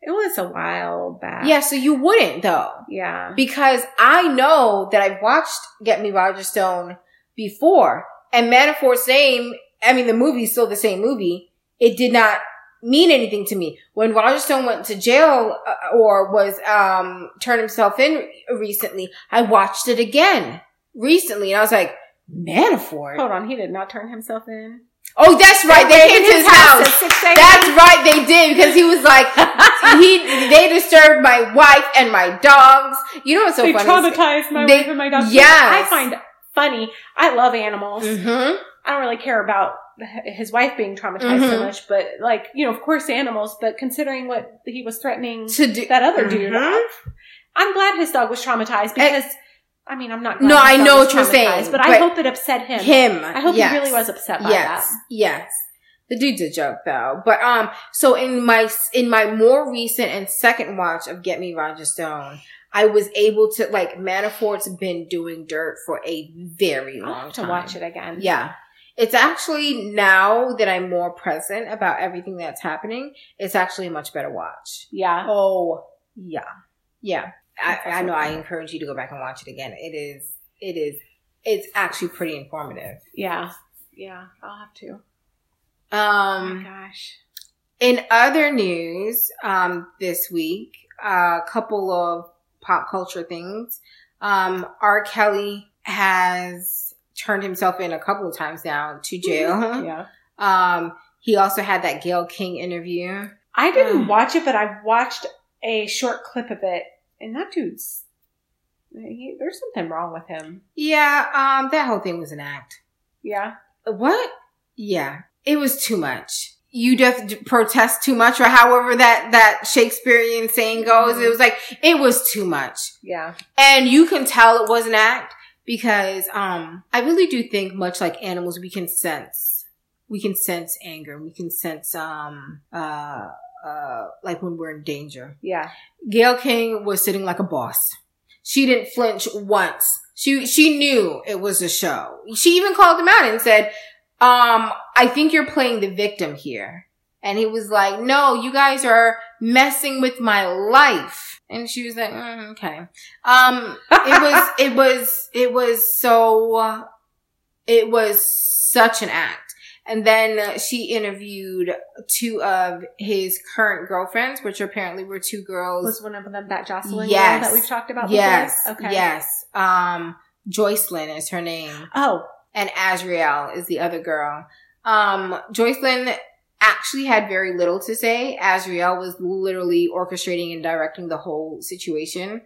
it was a while back. Yeah. So you wouldn't though. Yeah. because I know that I've watched Get Me Roger Stone before, and Manafort's name. I mean, the movie's still the same movie. It did not mean anything to me when Roger Stone went to jail uh, or was um turned himself in recently. I watched it again recently, and I was like, Manafort. Hold on, he did not turn himself in. Oh, that's right. They came to his house. at 6 a.m. That's right, they did because he was like, he they disturbed my wife and my dogs. You know what's so funny? they funny? traumatized my They- wife and my dog. Yes. I find funny. I love animals. Mm-hmm. I don't really care about his wife being traumatized so Mhm. much, but like you know, of course, animals. But considering what he was threatening To do that other dude, Mhm. I- I'm glad his dog was traumatized because. I mean, I'm not. No, I know what you're saying, traumatized, but, I hope it upset him. him. I hope yes. he really was upset by Yes, that. yes. The dude's a joke though. But um, so in my in my more recent and second watch of Get Me Roger Stone, I was able to like Manafort's been doing dirt for a very long have to watch it again. Yeah. It's actually now that I'm more present about everything that's happening, it's actually a much better watch. yeah. Oh, yeah. Yeah. I, I know I encourage you to go back and watch it again. It is, it is, it's actually pretty informative. Yeah. Yeah. I'll have to. Oh Um, my gosh. in other news, um, this week, a couple of pop culture things. Um, R. Kelly has turned himself in a couple of times now to jail. Yeah. Um, he also had that Gayle King interview. I didn't Mm. watch it, but I watched a short clip of it, and that dude's. He, there's something wrong with him. Yeah, um, that whole thing was an act. Yeah. What? Yeah, it was too much. You just protest too much, or however that that Shakespearean saying goes. It was like it was too much, Yeah. and you can tell it was an act because um, I really do think much like animals, we can sense, we can sense anger, we can sense um uh uh like when we're in danger. Yeah. Gayle King was sitting like a boss. She didn't flinch once. She she knew it was a show. She even called him out and said, um, I think you're playing the victim here. And he was like, no, you guys are messing with my life. And she was like, "Mm, okay. Um, it was, it was, it was so, uh, it was such an act. And then she interviewed two of his current girlfriends, which apparently were two girls. Was one of them that Joycelyn Yes. that we've talked about yes. before? Okay. Yes. Um, Joycelyn is her name Oh, and Azriel is the other girl. Um, Joycelyn actually had very little to say. Azriel was literally orchestrating and directing the whole situation.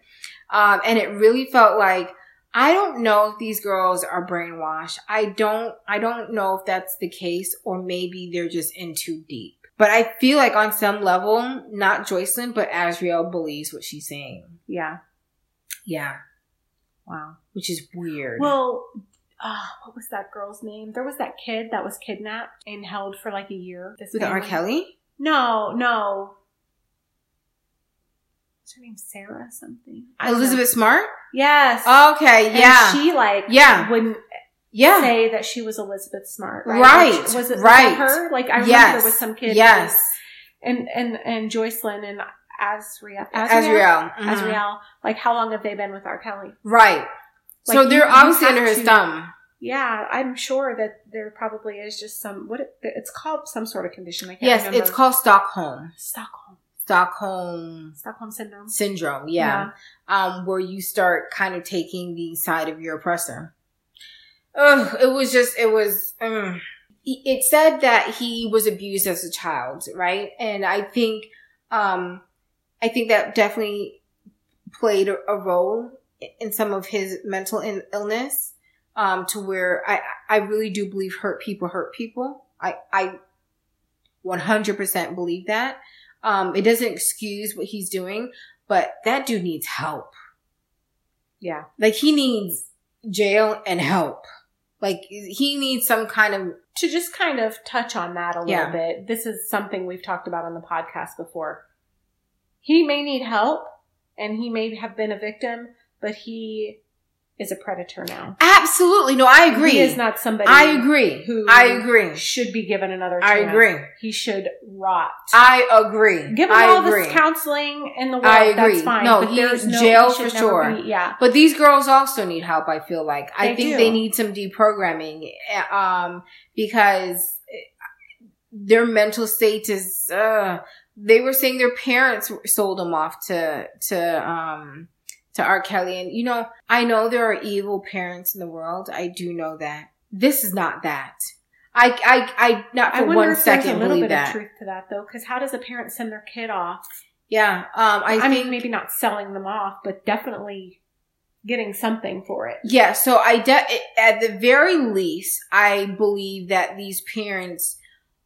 Um, and it really felt like, I don't know if these girls are brainwashed. I don't, I don't know if that's the case or maybe they're just in too deep. But I feel like on some level, not Joycelyn, but Azriel believes what she's saying. yeah. Yeah. Wow. Which is weird. Well, uh, what was that girl's name? There was that kid that was kidnapped and held for like a year. This with R. Kelly? No, no. What's her name? Sarah something. Know. Elizabeth Smart? Yes. Okay, And yeah. she like Yeah. wouldn't yeah. say that she was Elizabeth Smart, right? Right, was it right. her? Like I remember yes. there was some kid. Yes. And and and Joycelyn and Asriel. Azriel. Mhm. Azriel. Like how long have they been with R. Kelly? Right. So they're you- you obviously have under his to- thumb. Yeah, I'm sure that there probably is just some what it, it's called some sort of condition. I can't Yes, remember. it's called Stockholm. Stockholm. Stockholm Stockholm syndrome. syndrome. Yeah. Um, where you start kind of taking the side of your oppressor. Ugh, it was just, it was, mm. it said that he was abused as a child, right? And I think, um, I think that definitely played a, a role in some of his mental in- illness, um, to where I, I really do believe hurt people hurt people. I, I 100% believe that. Um, it doesn't excuse what he's doing, but that dude needs help. Yeah. Like he needs jail and help. Like he needs some kind of To just kind of touch on that a little Yeah. bit, this is something we've talked about on the podcast before. He may need help and he may have been a victim, but he is a predator now. absolutely no. I agree. He is not somebody I agree. who I agree. should be given another I agree. He should rot. I agree. Give him I all agree. this counseling in the world. I agree. That's fine. No, but he there's needs no jail he for sure. be- yeah. But these girls also need help. I feel like I They think do. they need some deprogramming, eh, um, because their mental state is. Uh, they were saying their parents sold them off to to um to R. Kelly, and you know, I know there are evil parents in the world. I do know that. This is not that. I I I not I for wonder one if there's a little believe bit that. of truth to that though, because how does a parent send their kid off? Yeah. Um. I, I, think, mean, maybe not selling them off, but definitely getting something for it. Yeah, so I de- at the very least, I believe that these parents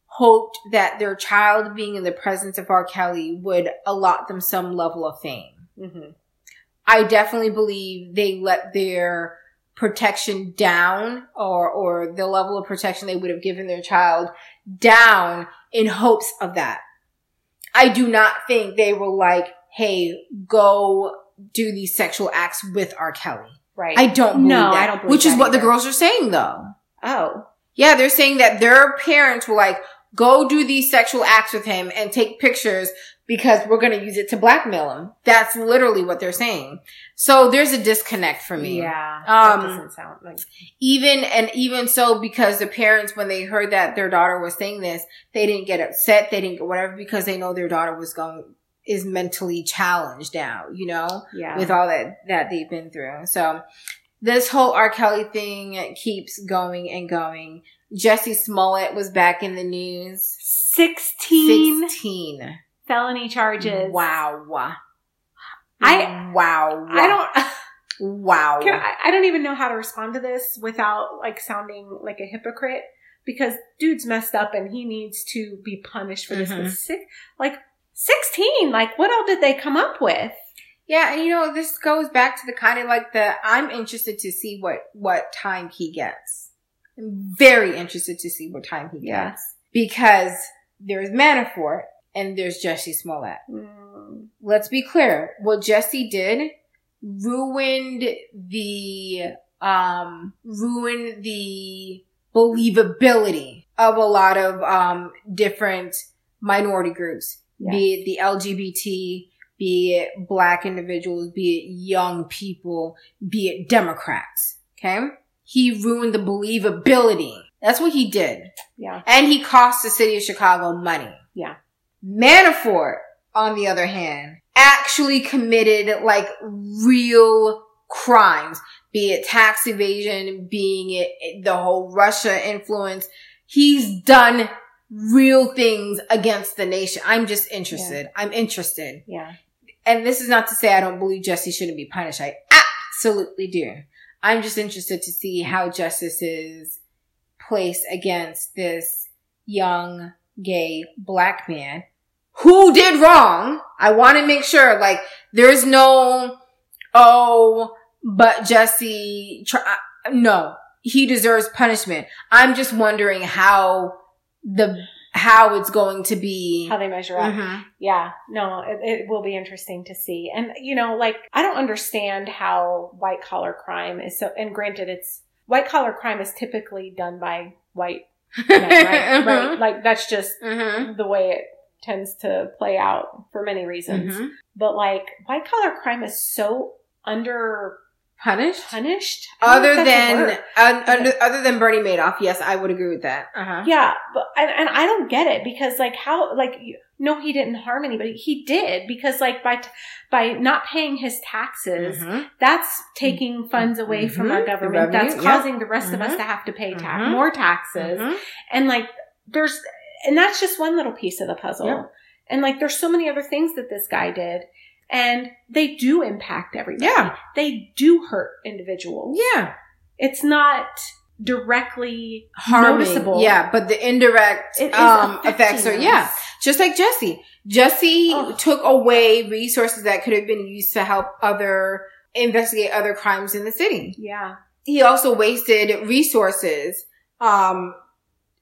hoped that their child being in the presence of R. Kelly would allot them some level of fame. Mm-hmm. I definitely believe they let their protection down or or the level of protection they would have given their child down in hopes of that. I do not think they were like, "Hey, go do these sexual acts with R. Kelly." Right. I don't know. I don't believe Which is what the girls are saying though. oh, Yeah, they're saying that their parents were like, go do these sexual acts with him and take pictures because we're going to use it to blackmail him. That's literally what they're saying. So there's a disconnect for me. yeah. Um, doesn't sound like. Even, and even so, because the parents, when they heard that their daughter was saying this, they didn't get upset. They didn't get whatever because they know their daughter was going, is mentally challenged now, you know? Yeah. with all that that they've been through. So this whole R. Kelly thing keeps going and going. Jesse Smollett was back in the news. 16 Sixteen. felony charges. Wow. I- wow. I don't. Wow. Can I, I don't even know how to respond to this without like sounding like a hypocrite because dude's messed up and he needs to be punished for this. Mhm. Six, like sixteen, like what all did they come up with? Yeah, and you know this goes back to the kind of like the I'm interested to see what what time he gets. I'm very interested to see what time he Yeah. gets because there's Manafort and there's Jesse Smollett. Mm, let's be clear. What Jesse did ruined the um ruined the believability of a lot of um different minority groups. Be it the LGBT, be it black individuals, be it young people, be it Democrats. Okay? He ruined the believability. That's what he did. yeah, And he cost the city of Chicago money. Yeah. Manafort, on the other hand, actually committed like real crimes, be it tax evasion, being it the whole Russia influence. He's done real things against the nation. I'm just interested. I'm interested. yeah. And this is not to say I don't believe Jesse shouldn't be punished. I absolutely do. I'm just interested to see how justice is placed against this young gay black man who did wrong. I want to make sure, like, there's no, oh, but Jesse, tr- uh, no, he deserves punishment. I'm just wondering how the, how it's going to be. How they measure up. Mhm. Yeah, no, it, it will be interesting to see. And, you know, like, I don't understand how white collar crime is so, and granted, it's white collar crime is typically done by white men, right? right? Like, that's just Mhm. the way it tends to play out for many reasons. Mhm. But, like, white collar crime is so under Punished? punished. I Other if that's a than word. un, under, other than Bernie Madoff, yes, I would agree with that. Uh-huh. Yeah, but and, and I don't get it because like how like no he didn't harm anybody. He did because like by t- by not paying his taxes, Mhm. that's taking funds away from our. Government. revenue, that's yeah. causing the rest of us Mhm. to have to pay tax Mhm. more taxes. And like there's and that's just one little piece of the puzzle. Yeah. And like there's so many other things that this guy did and they do impact everybody. Yeah. They do hurt individuals. Yeah. It's not directly Harming. noticeable. Yeah, but the indirect um, effects are, yeah. Just like Jesse. Jesse Oh. took away resources that could have been used to help other, investigate other crimes in the city. Yeah. He also wasted resources, um,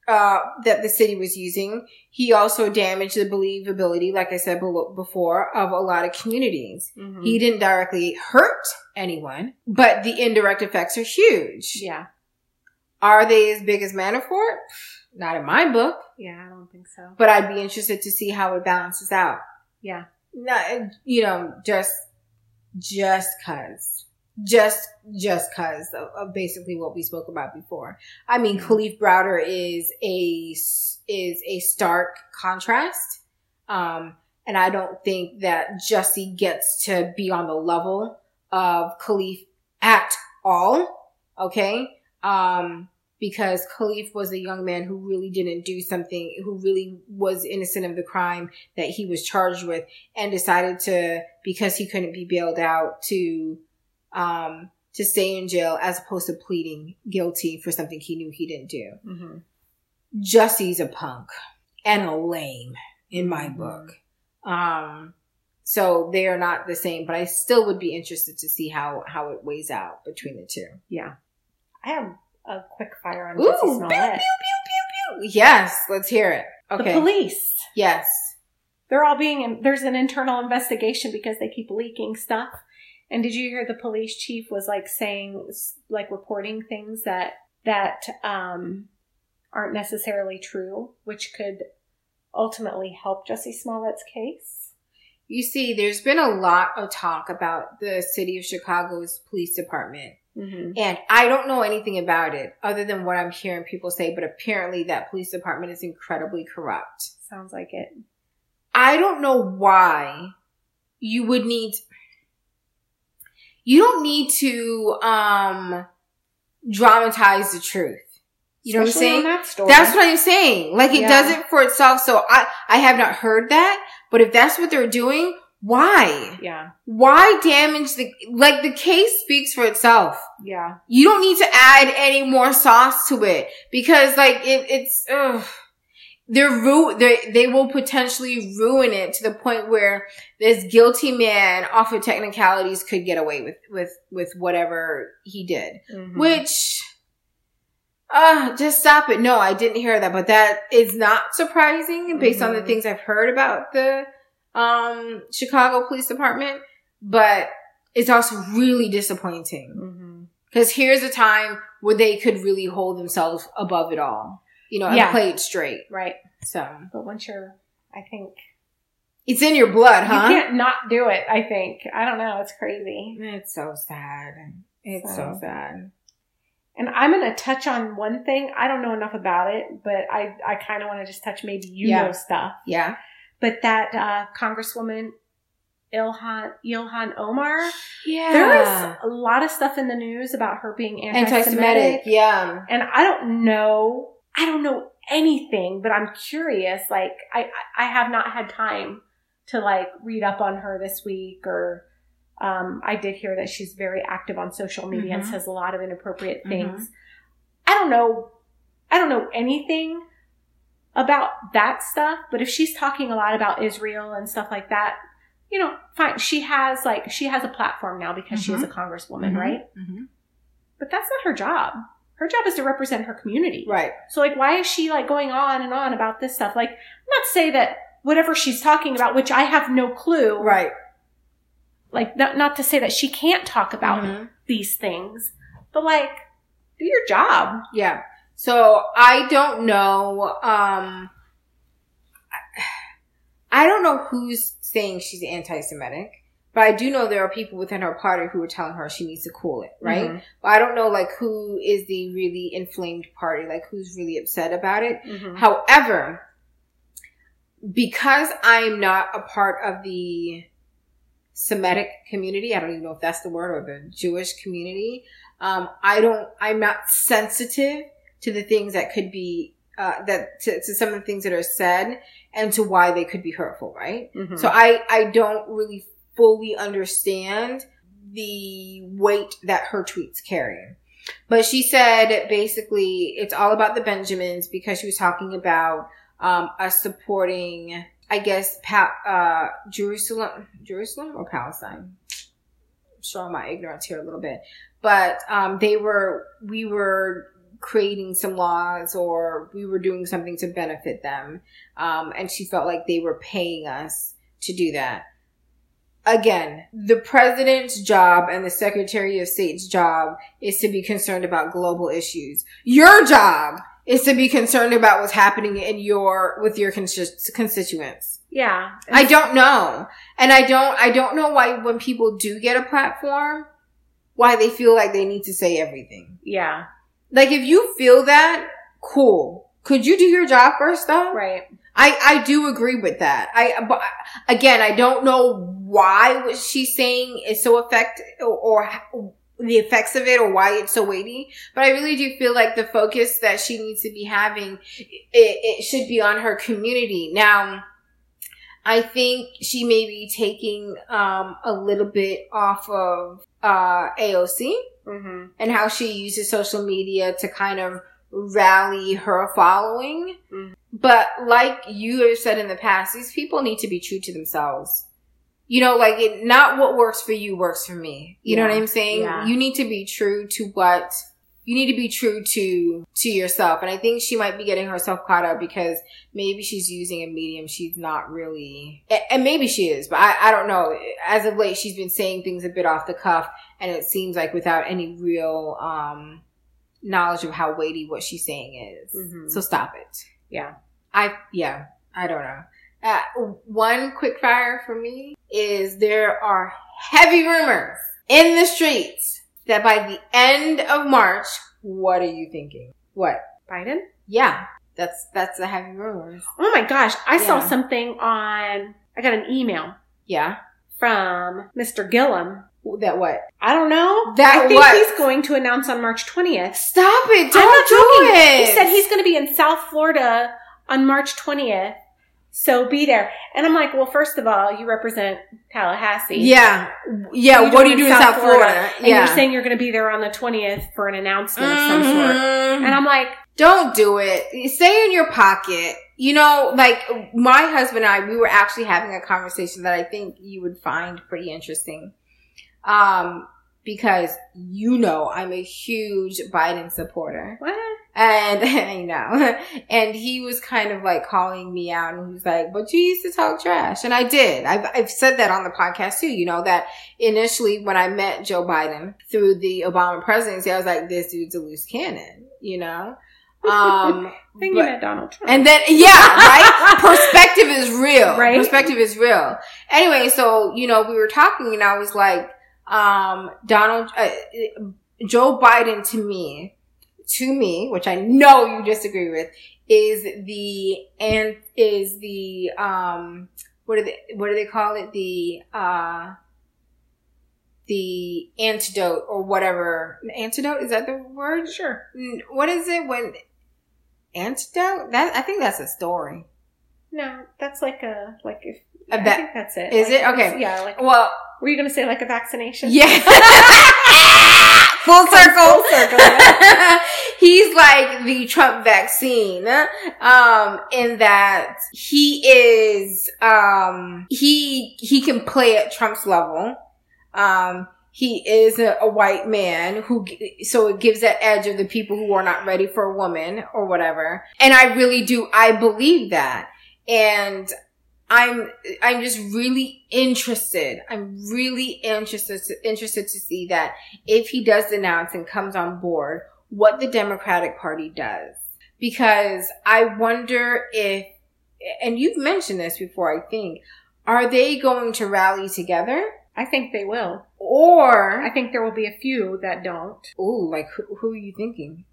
uh, that the city was using. He also damaged the believability, like I said before, of a lot of communities. Mhm. He didn't directly hurt anyone, but the indirect effects are huge. yeah. Are they as big as Manafort? Not in my book, Yeah, I don't think so. but I'd be interested to see how it balances out. Yeah. Not, you know, just, just cause. Just, just cause of, of basically what we spoke about before. I mean, Mhm. Kalief Browder is a is a stark contrast. Um, and I don't think that Jussie gets to be on the level of Kalief at all. Okay. Um, because Kalief was a young man who really didn't do something, who really was innocent of the crime that he was charged with and decided to, because he couldn't be bailed out to, um, to stay in jail as opposed to pleading guilty for something he knew he didn't do. Mm-hmm. Jussie's a punk and a lame in my Mhm. book. Um, so they are not the same, but I still would be interested to see how, how it weighs out between the two. Yeah. I have a quick fire on Ooh, Jesse pew, Smollett. Yes, let's hear it. Okay. The police. Yes. They're all being, there's an internal investigation because they keep leaking stuff. And did you hear the police chief was like saying, like reporting things that, that, um, aren't necessarily true, which could ultimately help Jesse Smollett's case? You see, there's been a lot of talk about the city of Chicago's police department. Mm-hmm. And I don't know anything about it other than what I'm hearing people say, but apparently that police department is incredibly corrupt. Sounds like it. I don't know why you would need you don't need to um dramatize the truth. You know what I'm saying? that. That's what I'm saying. Like it Yeah. does it for itself. So I I have not heard that, but if that's what they're doing, why? Yeah. Why damage the like the case speaks for itself. Yeah. You don't need to add any more sauce to it because like it, it's ugh. They're ru- they they will potentially ruin it to the point where this guilty man off of technicalities could get away with with with whatever he did. Mhm. which uh just stop it. No i didn't hear that but that is not surprising based on the Mhm. things i've heard about the um chicago police department but it's also really disappointing. Because here's a time where they could really hold themselves above it all you know Yeah. play it straight Right. so But once you're, I think, it's in your blood huh you can't not do it, I think. I don't know. It's crazy. it's so sad it's so So. sad And I'm going to touch on one thing. I don't know enough about it, but I, I kind of want to just touch maybe you Yeah. know stuff. yeah But that uh, Congresswoman Ilhan Ilhan Omar, yeah there was a lot of stuff in the news about her being anti-semitic anti-Semitic. yeah and I don't know, I don't know anything, but I'm curious. Like, I, I have not had time to like read up on her this week or, um, I did hear that she's very active on social media and Mhm. says a lot of inappropriate Mhm. things. I don't know, I don't know anything about that stuff, but if she's talking a lot about Israel and stuff like that, you know, fine. She has like, she has a platform now because she is a congresswoman, Mhm. right? But that's not her job. Her job is to represent her community. right So like why is she like going on and on about this stuff? Like not say that whatever she's talking about, which I have no clue. right Like not not to say that she can't talk about Mhm. these things. But like do your job. Yeah. So I don't know. Um, I don't know who's saying she's anti-Semitic, But I do know there are people within her party who are telling her she needs to cool it, right? Mhm. But I don't know like who is the really inflamed party, like who's really upset about it. Mhm. However, because I'm not a part of the Semitic community, I don't even know if that's the word, or the Jewish community, um, I don't, I'm not sensitive to the things that could be, uh, that, to, to some of the things that are said and to why they could be hurtful, right? Mhm. So I, I don't really fully understand the weight that her tweets carry. But she said basically it's all about the Benjamins because she was talking about um, us supporting, I guess, pa- uh, Jerusalem, Jerusalem or Palestine. Showing my ignorance here a little bit, but um, they were, we were creating some laws or we were doing something to benefit them, um, and she felt like they were paying us to do that. Again, the president's job and the secretary of state's job is to be concerned about global issues. Your job is to be concerned about what's happening in your with your consti- constituents. yeah. I don't know. And I don't I don't know why when people do get a platform why they feel like they need to say everything. yeah. Like if you feel that, cool. Could you do your job first though? Right. I, I do agree with that. I, but again, I don't know why what she's saying is so effect or, or the effects of it or why it's so weighty. But I really do feel like the focus that she needs to be having, it, it should be on her community. Now, I think she may be taking, um, a little bit off of, uh, AOC Mm-hmm. and how she uses social media to kind of rally her following. Mhm. But like you have said in the past, these people need to be true to themselves. You know, like it, not what works for you works for me. You know what I'm saying? Yeah. You need to be true to what you need to be true to to yourself. And I think she might be getting herself caught up because maybe she's using a medium she's not really and maybe she is, but I, I don't know. As of late she's been saying things a bit off the cuff and it seems like without any real um knowledge of how weighty what she's saying is. Mhm. So stop it. Yeah. I yeah, I don't know. Uh, one quick fire for me is there are heavy rumors in the streets that by the end of March, what are you thinking? What? Biden. Yeah, that's that's the heavy rumors. Oh my gosh! I saw something on. I got an email Yeah, from Mr. Gillum. that what? I don't know. That I think what? he's going to announce on March twentieth. Stop it! I'm Don't not do joking. it. He said he's going to be in South Florida on March 20th. So be there. And I'm like, well, first of all, you represent Tallahassee. Yeah, yeah. What What, are you doing in South Florida? And yeah. you're saying you're going to be there on the 20th for an announcement of some sort. Mhm. And I'm like, Don't do it. Stay in your pocket. You know, like my husband and I, we were actually having a conversation that I think you would find pretty interesting. Um, because you know I'm a huge Biden supporter. what? And I know. And he was kind of like calling me out and he was like, but you used to talk trash. And I did. I've, I've said that on the podcast too, you know, that initially when I met Joe Biden through the Obama presidency, I was like, this dude's a loose cannon, you know? Um, Then you but- met Donald Trump. and then, yeah, right? Perspective is real. Right? Perspective is real. Anyway, so, you know, we were talking and I was like, um, Donald, uh, Joe Biden to me, to me, which I know you disagree with, is the, and is the, um, what do they, what do they call it? The, uh, the antidote or whatever. Antidote? Is that the word? sure. What is it when antidote? That I think that's a story. No, that's like a, like if, A I va- think that's it. is Like, it? Okay. Yeah. Like, Well, were you going to say like a vaccination? yeah. Full circle. Full circle. He's like the Trump vaccine, um, in that he is, um, he, he can play at Trump's level. Um, he is a, a white man who, so it gives that edge of the people who are not ready for a woman or whatever. And I really do, I believe that. And I'm, I'm just really interested. I'm really interested, to, interested to see that if he does announce and comes on board, what the Democratic Party does. Because I wonder if, and you've mentioned this before, I think, are they going to rally together? I think they will. Or I think there will be a few that don't. ooh, like who, who are you thinking?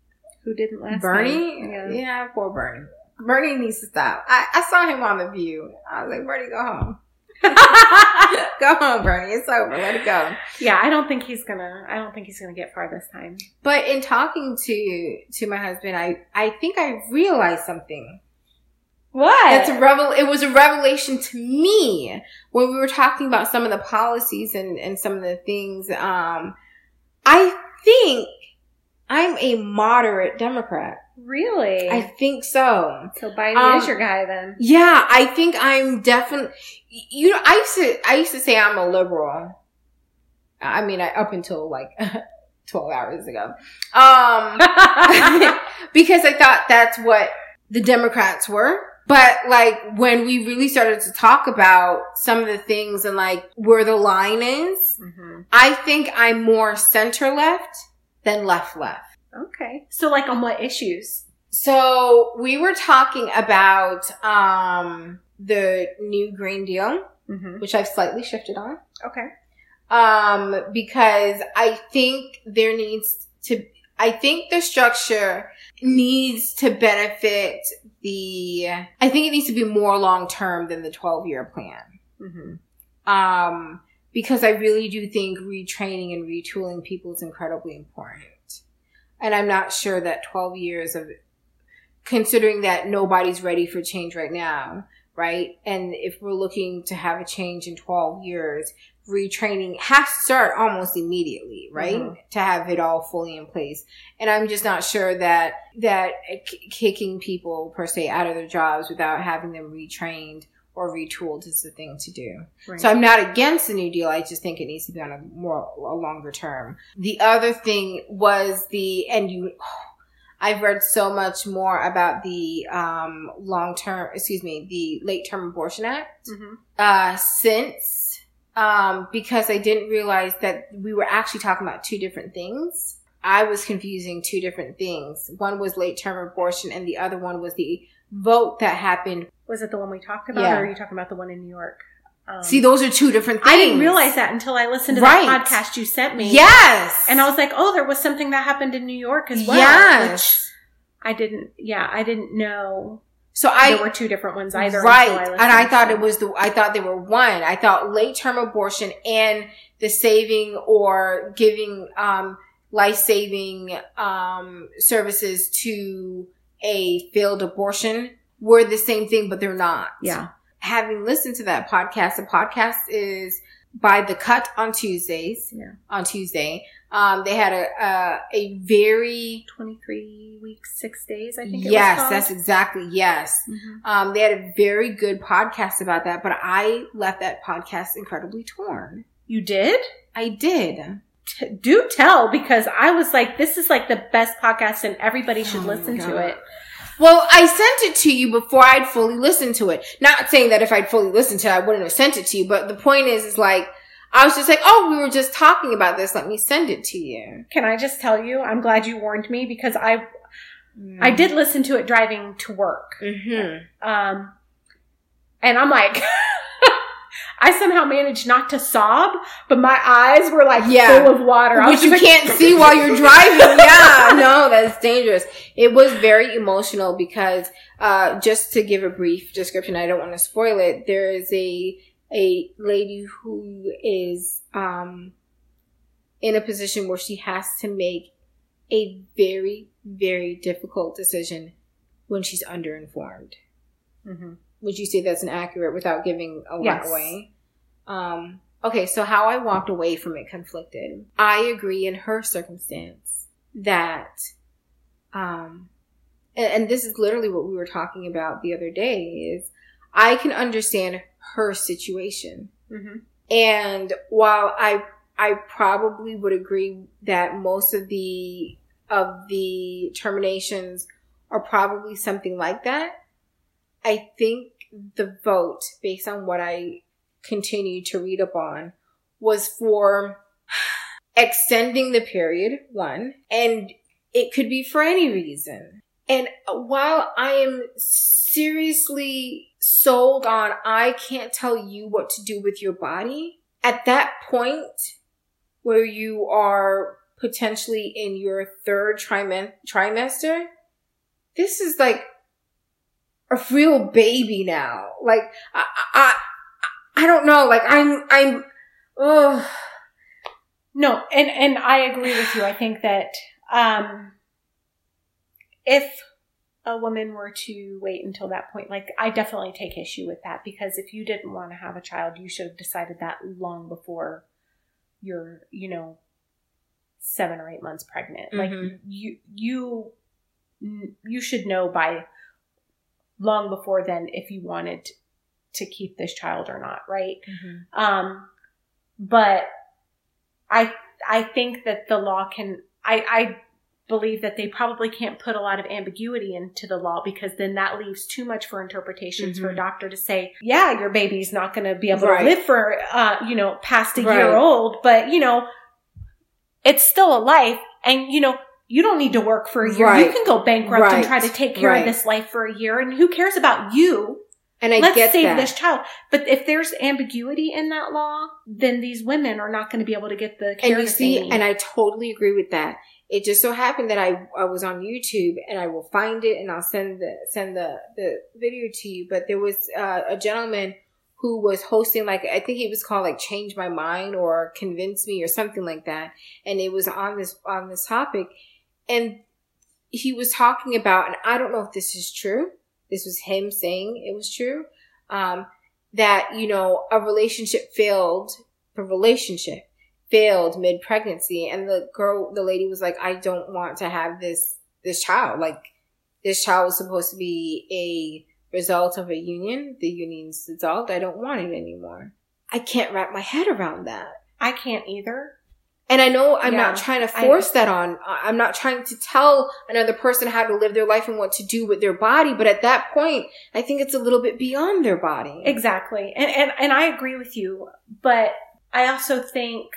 Who didn't last Bernie? night. Yeah. poor Bernie. Bernie needs to stop. I, I saw him on the View. I was like, Bernie, go home. Go home, Bernie. It's over. Let it go. yeah, I don't think he's gonna. I don't think he's gonna get far this time. But in talking to to my husband, I I think I realized something. What? That's a revel. It was a revelation to me when we were talking about some of the policies and and some of the things. Um, I think I'm a moderate Democrat. Really. I think so. so Biden Um, is your guy then. Yeah, I think I'm definitely. You know, I used to I used to say I'm a liberal. I mean, I, up until like twelve hours ago, um, because I thought that's what the Democrats were. But like when we really started to talk about some of the things and like where the line is, hmm I think I'm more center left than left left. Okay. So, like, on what issues? So we were talking about um the new Green Deal, Mm-hmm. which I've slightly shifted on. Okay. Um, because I think there needs to I think the structure needs to benefit the I think it needs to be more long term than the 12 year plan. Mm-hmm. Um, because I really do think retraining and retooling people is incredibly important. And I'm not sure that 12 years of considering that nobody's ready for change right now, right? And if we're looking to have a change in 12 years, retraining has to start almost immediately, right? Mhm. To have it all fully in place. And I'm just not sure that, that k- kicking people per se out of their jobs without having them retrained or retooled is the thing to do. Right. So I'm not against the New Deal. I just think it needs to be on a more a longer term. The other thing was the and you. I've read so much more about the um, long term, excuse me, the late term abortion act hmm uh, since um, because I didn't realize that we were actually talking about two different things. I was confusing two different things. One was late term abortion, and the other one was the vote that happened. Was it the one we talked about, Yeah. or are you talking about the one in New York? Um, See, those are two different things. I didn't realize that until I listened to Right. that podcast you sent me. Yes, And I was like, oh, there was something that happened in New York as well. Yes. Which I didn't, yeah, I didn't know So I there were two different ones either. right, until and I thought it was the I thought they were one. I thought late term abortion and the saving or giving um, life saving um, services to a failed abortion were the same thing, but they're not. Yeah. Having listened to that podcast, the podcast is by the cut on Tuesdays. Yeah. On Tuesday, um, they had a a, a very 23 weeks, six days, I think it yes, was. that's exactly yes. Mhm. Um, they had a very good podcast about that, but I left that podcast incredibly torn. You did? I did. T- do tell because I was like, this is like the best podcast and everybody should Oh listen to it. Well, I sent it to you before I'd fully listened to it. Not saying that if I'd fully listened to it, I wouldn't have sent it to you, but the point is, is like, I was just like, oh, we were just talking about this. Let me send it to you. Can I just tell you, I'm glad you warned me because I Mm. I did listen to it driving to work. Mm-hmm. Um, and I'm like, I somehow managed not to sob, but my eyes were like Yeah. full of water. Which you like- can't see while you're driving. Yeah, no, that's dangerous. It was very emotional because, uh, just to give a brief description, I don't want to spoil it. There is a, a lady who is, um, in a position where she has to make a very, very difficult decision when she's underinformed. Mhm. Would you say that's inaccurate without giving a lot Yes. away? Um, okay, so how I walked away from it conflicted. I agree in her circumstance that, um, and, and this is literally what we were talking about the other day is I can understand her situation. Mhm. And while I, I probably would agree that most of the, of the terminations are probably something like that, I think the vote, based on what I continued to read up on, was for extending the period, one, and it could be for any reason. And while I am seriously sold on, I can't tell you what to do with your body, at that point where you are potentially in your third trimester, this is like a real baby now. Like I, I, I don't know. Like I'm, I'm, oh, No, and and I agree with you. I think that um, if a woman were to wait until that point, like I definitely take issue with that because if you didn't want to have a child, you should have decided that long before you're, you know, seven or eight months pregnant. Like Mhm. you, you, you should know by long before then if you wanted to keep this child or not, right? Um, but I I think that the law can I I believe that they probably can't put a lot of ambiguity into the law because then that leaves too much for interpretations for a Mhm. doctor to say, yeah, your baby's not going to be able Right. to live for uh, you know, past a Right. year old, but you know, it's still a life and you know, you don't need to work for a year. You can go bankrupt and try to take care Right. of this life for a year and who cares about you? and I Let's save that. this child. But if there's ambiguity in that law, then these women are not going to be able to get the care and you see, and I totally agree with that. It just so happened that I I was on YouTube and I will find it and I'll send the send the the video to you. But there was uh, a gentleman who was hosting like I think it was called like Change My Mind or Convince Me or something like that, and it was on this on this topic, and he was talking about, and I don't know if this is true. This was him saying it was true. Um, that you know a relationship failed, a relationship failed mid pregnancy and the girl the lady was like i don't want to have this this child like this child was supposed to be a result of a union the union's dissolved i don't want it anymore i can't wrap my head around that I can't either. And i know i'm Yeah, not trying to force that on I- i'm not trying to tell another person how to live their life and what to do with their body but at that point i think it's a little bit beyond their body Exactly. And, and, and I agree with you. But I also think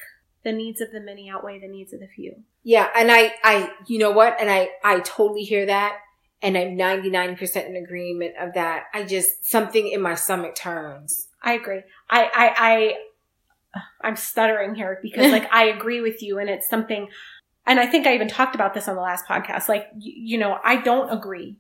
the needs of the many outweigh the needs of the few. Yeah, and I, I, you know what? And I, I totally hear that, and I'm 99% in agreement of that. I just something in my stomach turns. I agree. I, I, I, I'm stuttering here because like I agree with you and it's something, and I think I even talked about this on the last podcast. Like, you, you know, I don't agree.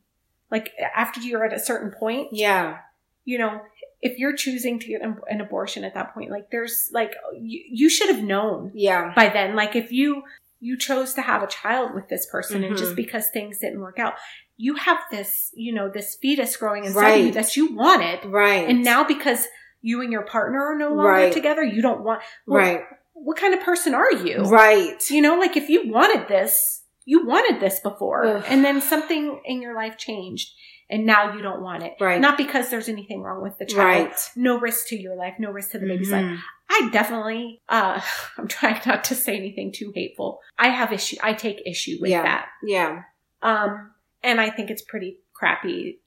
Like after you're at a certain point, Yeah, you know, if you're choosing to get an abortion at that point, like there's like, you, you should have known yeah, by then. Like if you, you chose to have a child with this person and just Mhm. because things didn't work out, you have this, you know, this fetus growing inside of you that you wanted. right, And now because you and your partner are no longer Right. together, you don't want, well, right, what kind of person are you? right, You know, like if you wanted this, you wanted this before Ugh. and then something in your life changed and now you don't want it. Right. Not because there's anything wrong with the child. right. No risk to your life, no risk to the baby's life. Mhm. I definitely, uh, I'm trying not to say anything too hateful. I have issue, I take issue with Yeah. that. Yeah, Um, and I think it's pretty crappy.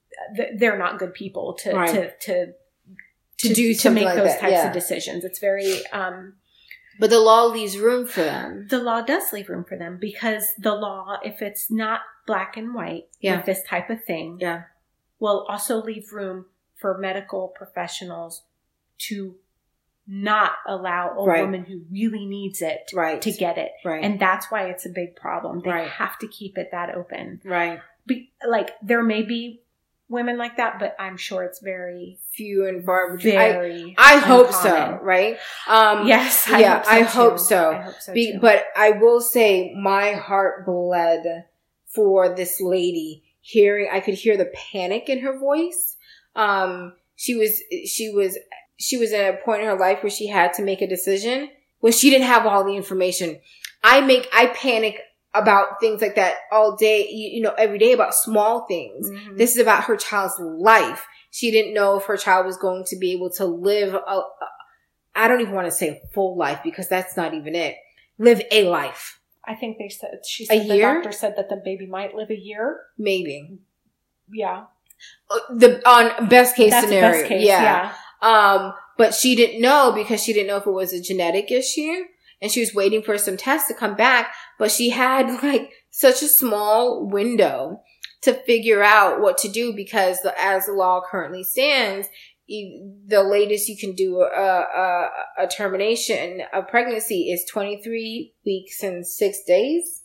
They're not good people to, Right. to, to, To do to make like those that, types yeah. of decisions. It's very, um, but the law leaves room for them. the law does leave room for them because the law, if it's not black and white Yeah. with this type of thing, Yeah, will also leave room for medical professionals to not allow a Right. woman who really needs it right, to get it. right, And that's why it's a big problem. They Right. have to keep it that open. right. Be, like there may be women like that, but I'm sure it's very, Few and far between. I, very. I hope so. Right. Um, Yes, I yeah, hope so I hope so. I hope so Be, but I will say my heart bled for this lady hearing I could hear the panic in her voice. Um she was she was she was at a point in her life where she had to make a decision when she didn't have all the information. I make I panic about things like that all day, you, you know, every day about small things. Mhm. This is about her child's life. She didn't know if her child was going to be able to live a, a I don't even want to say a full life because that's not even it. Live a life. I think they said she A said the year? doctor said that the baby might live a year. Maybe. Yeah, Uh, The on best case that's scenario. best case. yeah. yeah. Um, but she didn't know because she didn't know if it was a genetic issue and she was waiting for some tests to come back, but she had like such a small window to figure out what to do because the, as the law currently stands, the latest you can do a, a, a termination of pregnancy is 23 weeks and six days.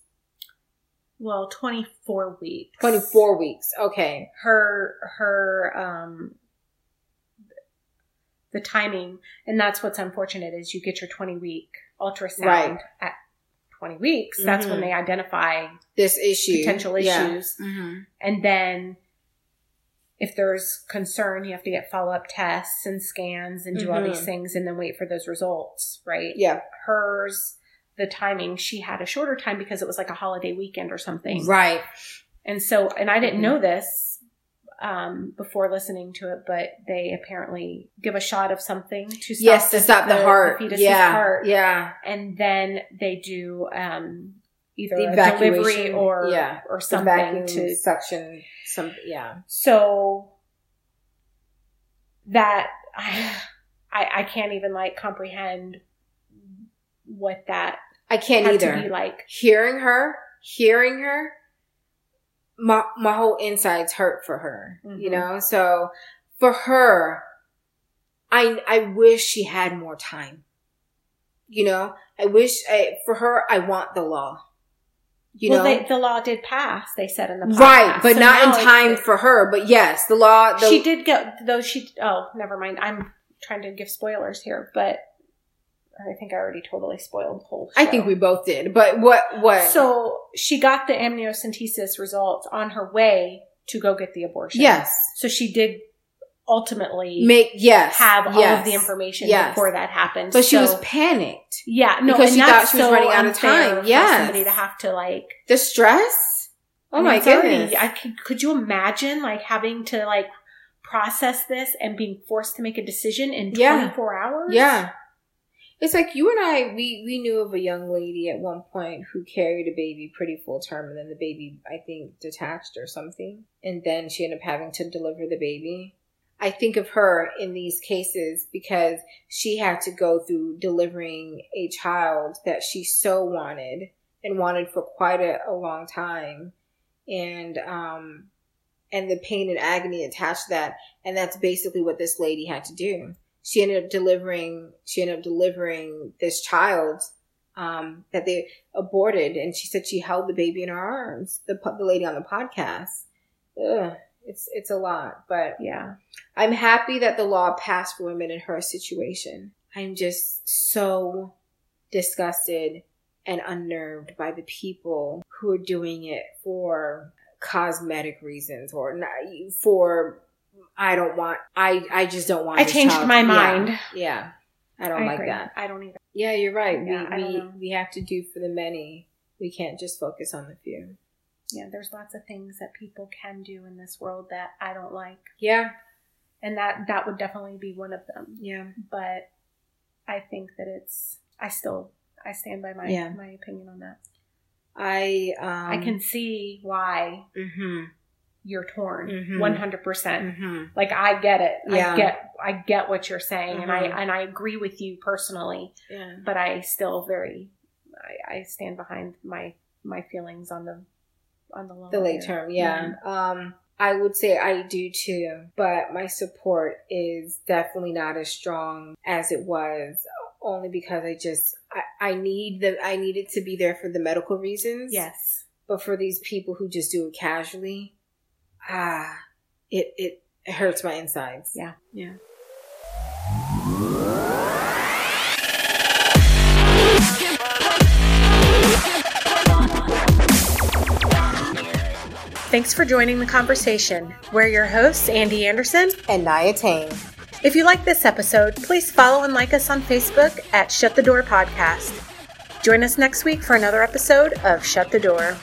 Well, 24 weeks. 24 weeks. Okay. Her, her, um, the timing, and that's what's unfortunate is you get your 20 week ultrasound Right. at 20 weeks. That's when Mhm. they identify This issue. potential Yeah. issues. hmm And then if there's concern, you have to get follow up tests and scans and do all these Mhm. things and then wait for those results, right? Yeah. Hers, the timing, she had a shorter time because it was like a holiday weekend or something. Right. And so, and I didn't know this um, before listening to it, but they apparently give a shot of something to stop, Yes, to stop the, heart. fetus's yeah. heart. Yeah. And then they do um, either The delivery or yeah. or The something to suction. Some. Yeah. so that I, I I can't even like comprehend what that I can't either. to be like. hearing her, hearing her, my my whole insides hurt for her. You Mhm. know, so for her, I I wish she had more time. You know, I wish I, for her. I want the law. You well, know, they, the law did pass. They said in the podcast. right, but So not in time for her. But yes, the law. The, she did go though. She oh, never mind. I'm trying to give spoilers here, but I think I already totally spoiled the whole. I think we both did. But what? What? So she got the amniocentesis results on her way to go get the abortion. yes, So she did ultimately make yes have all of the information Yes. before that happened. But she was panicked. yeah, no, because and she thought she was so running out of time. Yeah, somebody to have to like. The stress. Oh I mean, my it's already- goodness! I could, could you imagine like having to like process this and being forced to make a decision in Yeah. 24 hours? Yeah. It's like you and I, we, we knew of a young lady at one point who carried a baby pretty full term and then the baby, I think, detached or something. And then she ended up having to deliver the baby. I think of her in these cases because she had to go through delivering a child that she so wanted and wanted for quite a, a long time. And, um, and the pain and agony attached to that. And that's basically what this lady had to do she ended up delivering she ended up delivering this child um, that they aborted and she said she held the baby in her arms the, the lady on the podcast Ugh, it's it's a lot but Yeah. i'm happy that the law passed for women in her situation i'm just so disgusted and unnerved by the people who are doing it for cosmetic reasons or not, for I don't want I I just don't want I changed child- my mind. Yeah. I don't I like agree. that. I don't either. Yeah, you're right. Yeah, we we, we have to do for the many. We can't just focus on the few. Yeah, there's lots of things that people can do in this world that I don't like. Yeah. And that that would definitely be one of them. Yeah. But I think that it's I still I stand by my Yeah. my opinion on that. I um I can see why mhm. You're torn. Mhm. One hundred percent. Mhm. Like I get it. Yeah. I get I get what you're saying and I Mhm. and I agree with you personally, Yeah. but I still very I, I stand behind my my feelings on the on the long the late term yeah um i would say i do too but my support is definitely not as strong as it was only because i just i, I need the i needed to be there for the medical reasons Yes. but for these people who just do it casually ah it it, it hurts my insides Yeah. yeah Thanks for joining the conversation. We're your hosts, Andy Anderson. and Nia Tane. If you like this episode, please follow and like us on Facebook at Shut the Door Podcast. Join us next week for another episode of Shut the Door.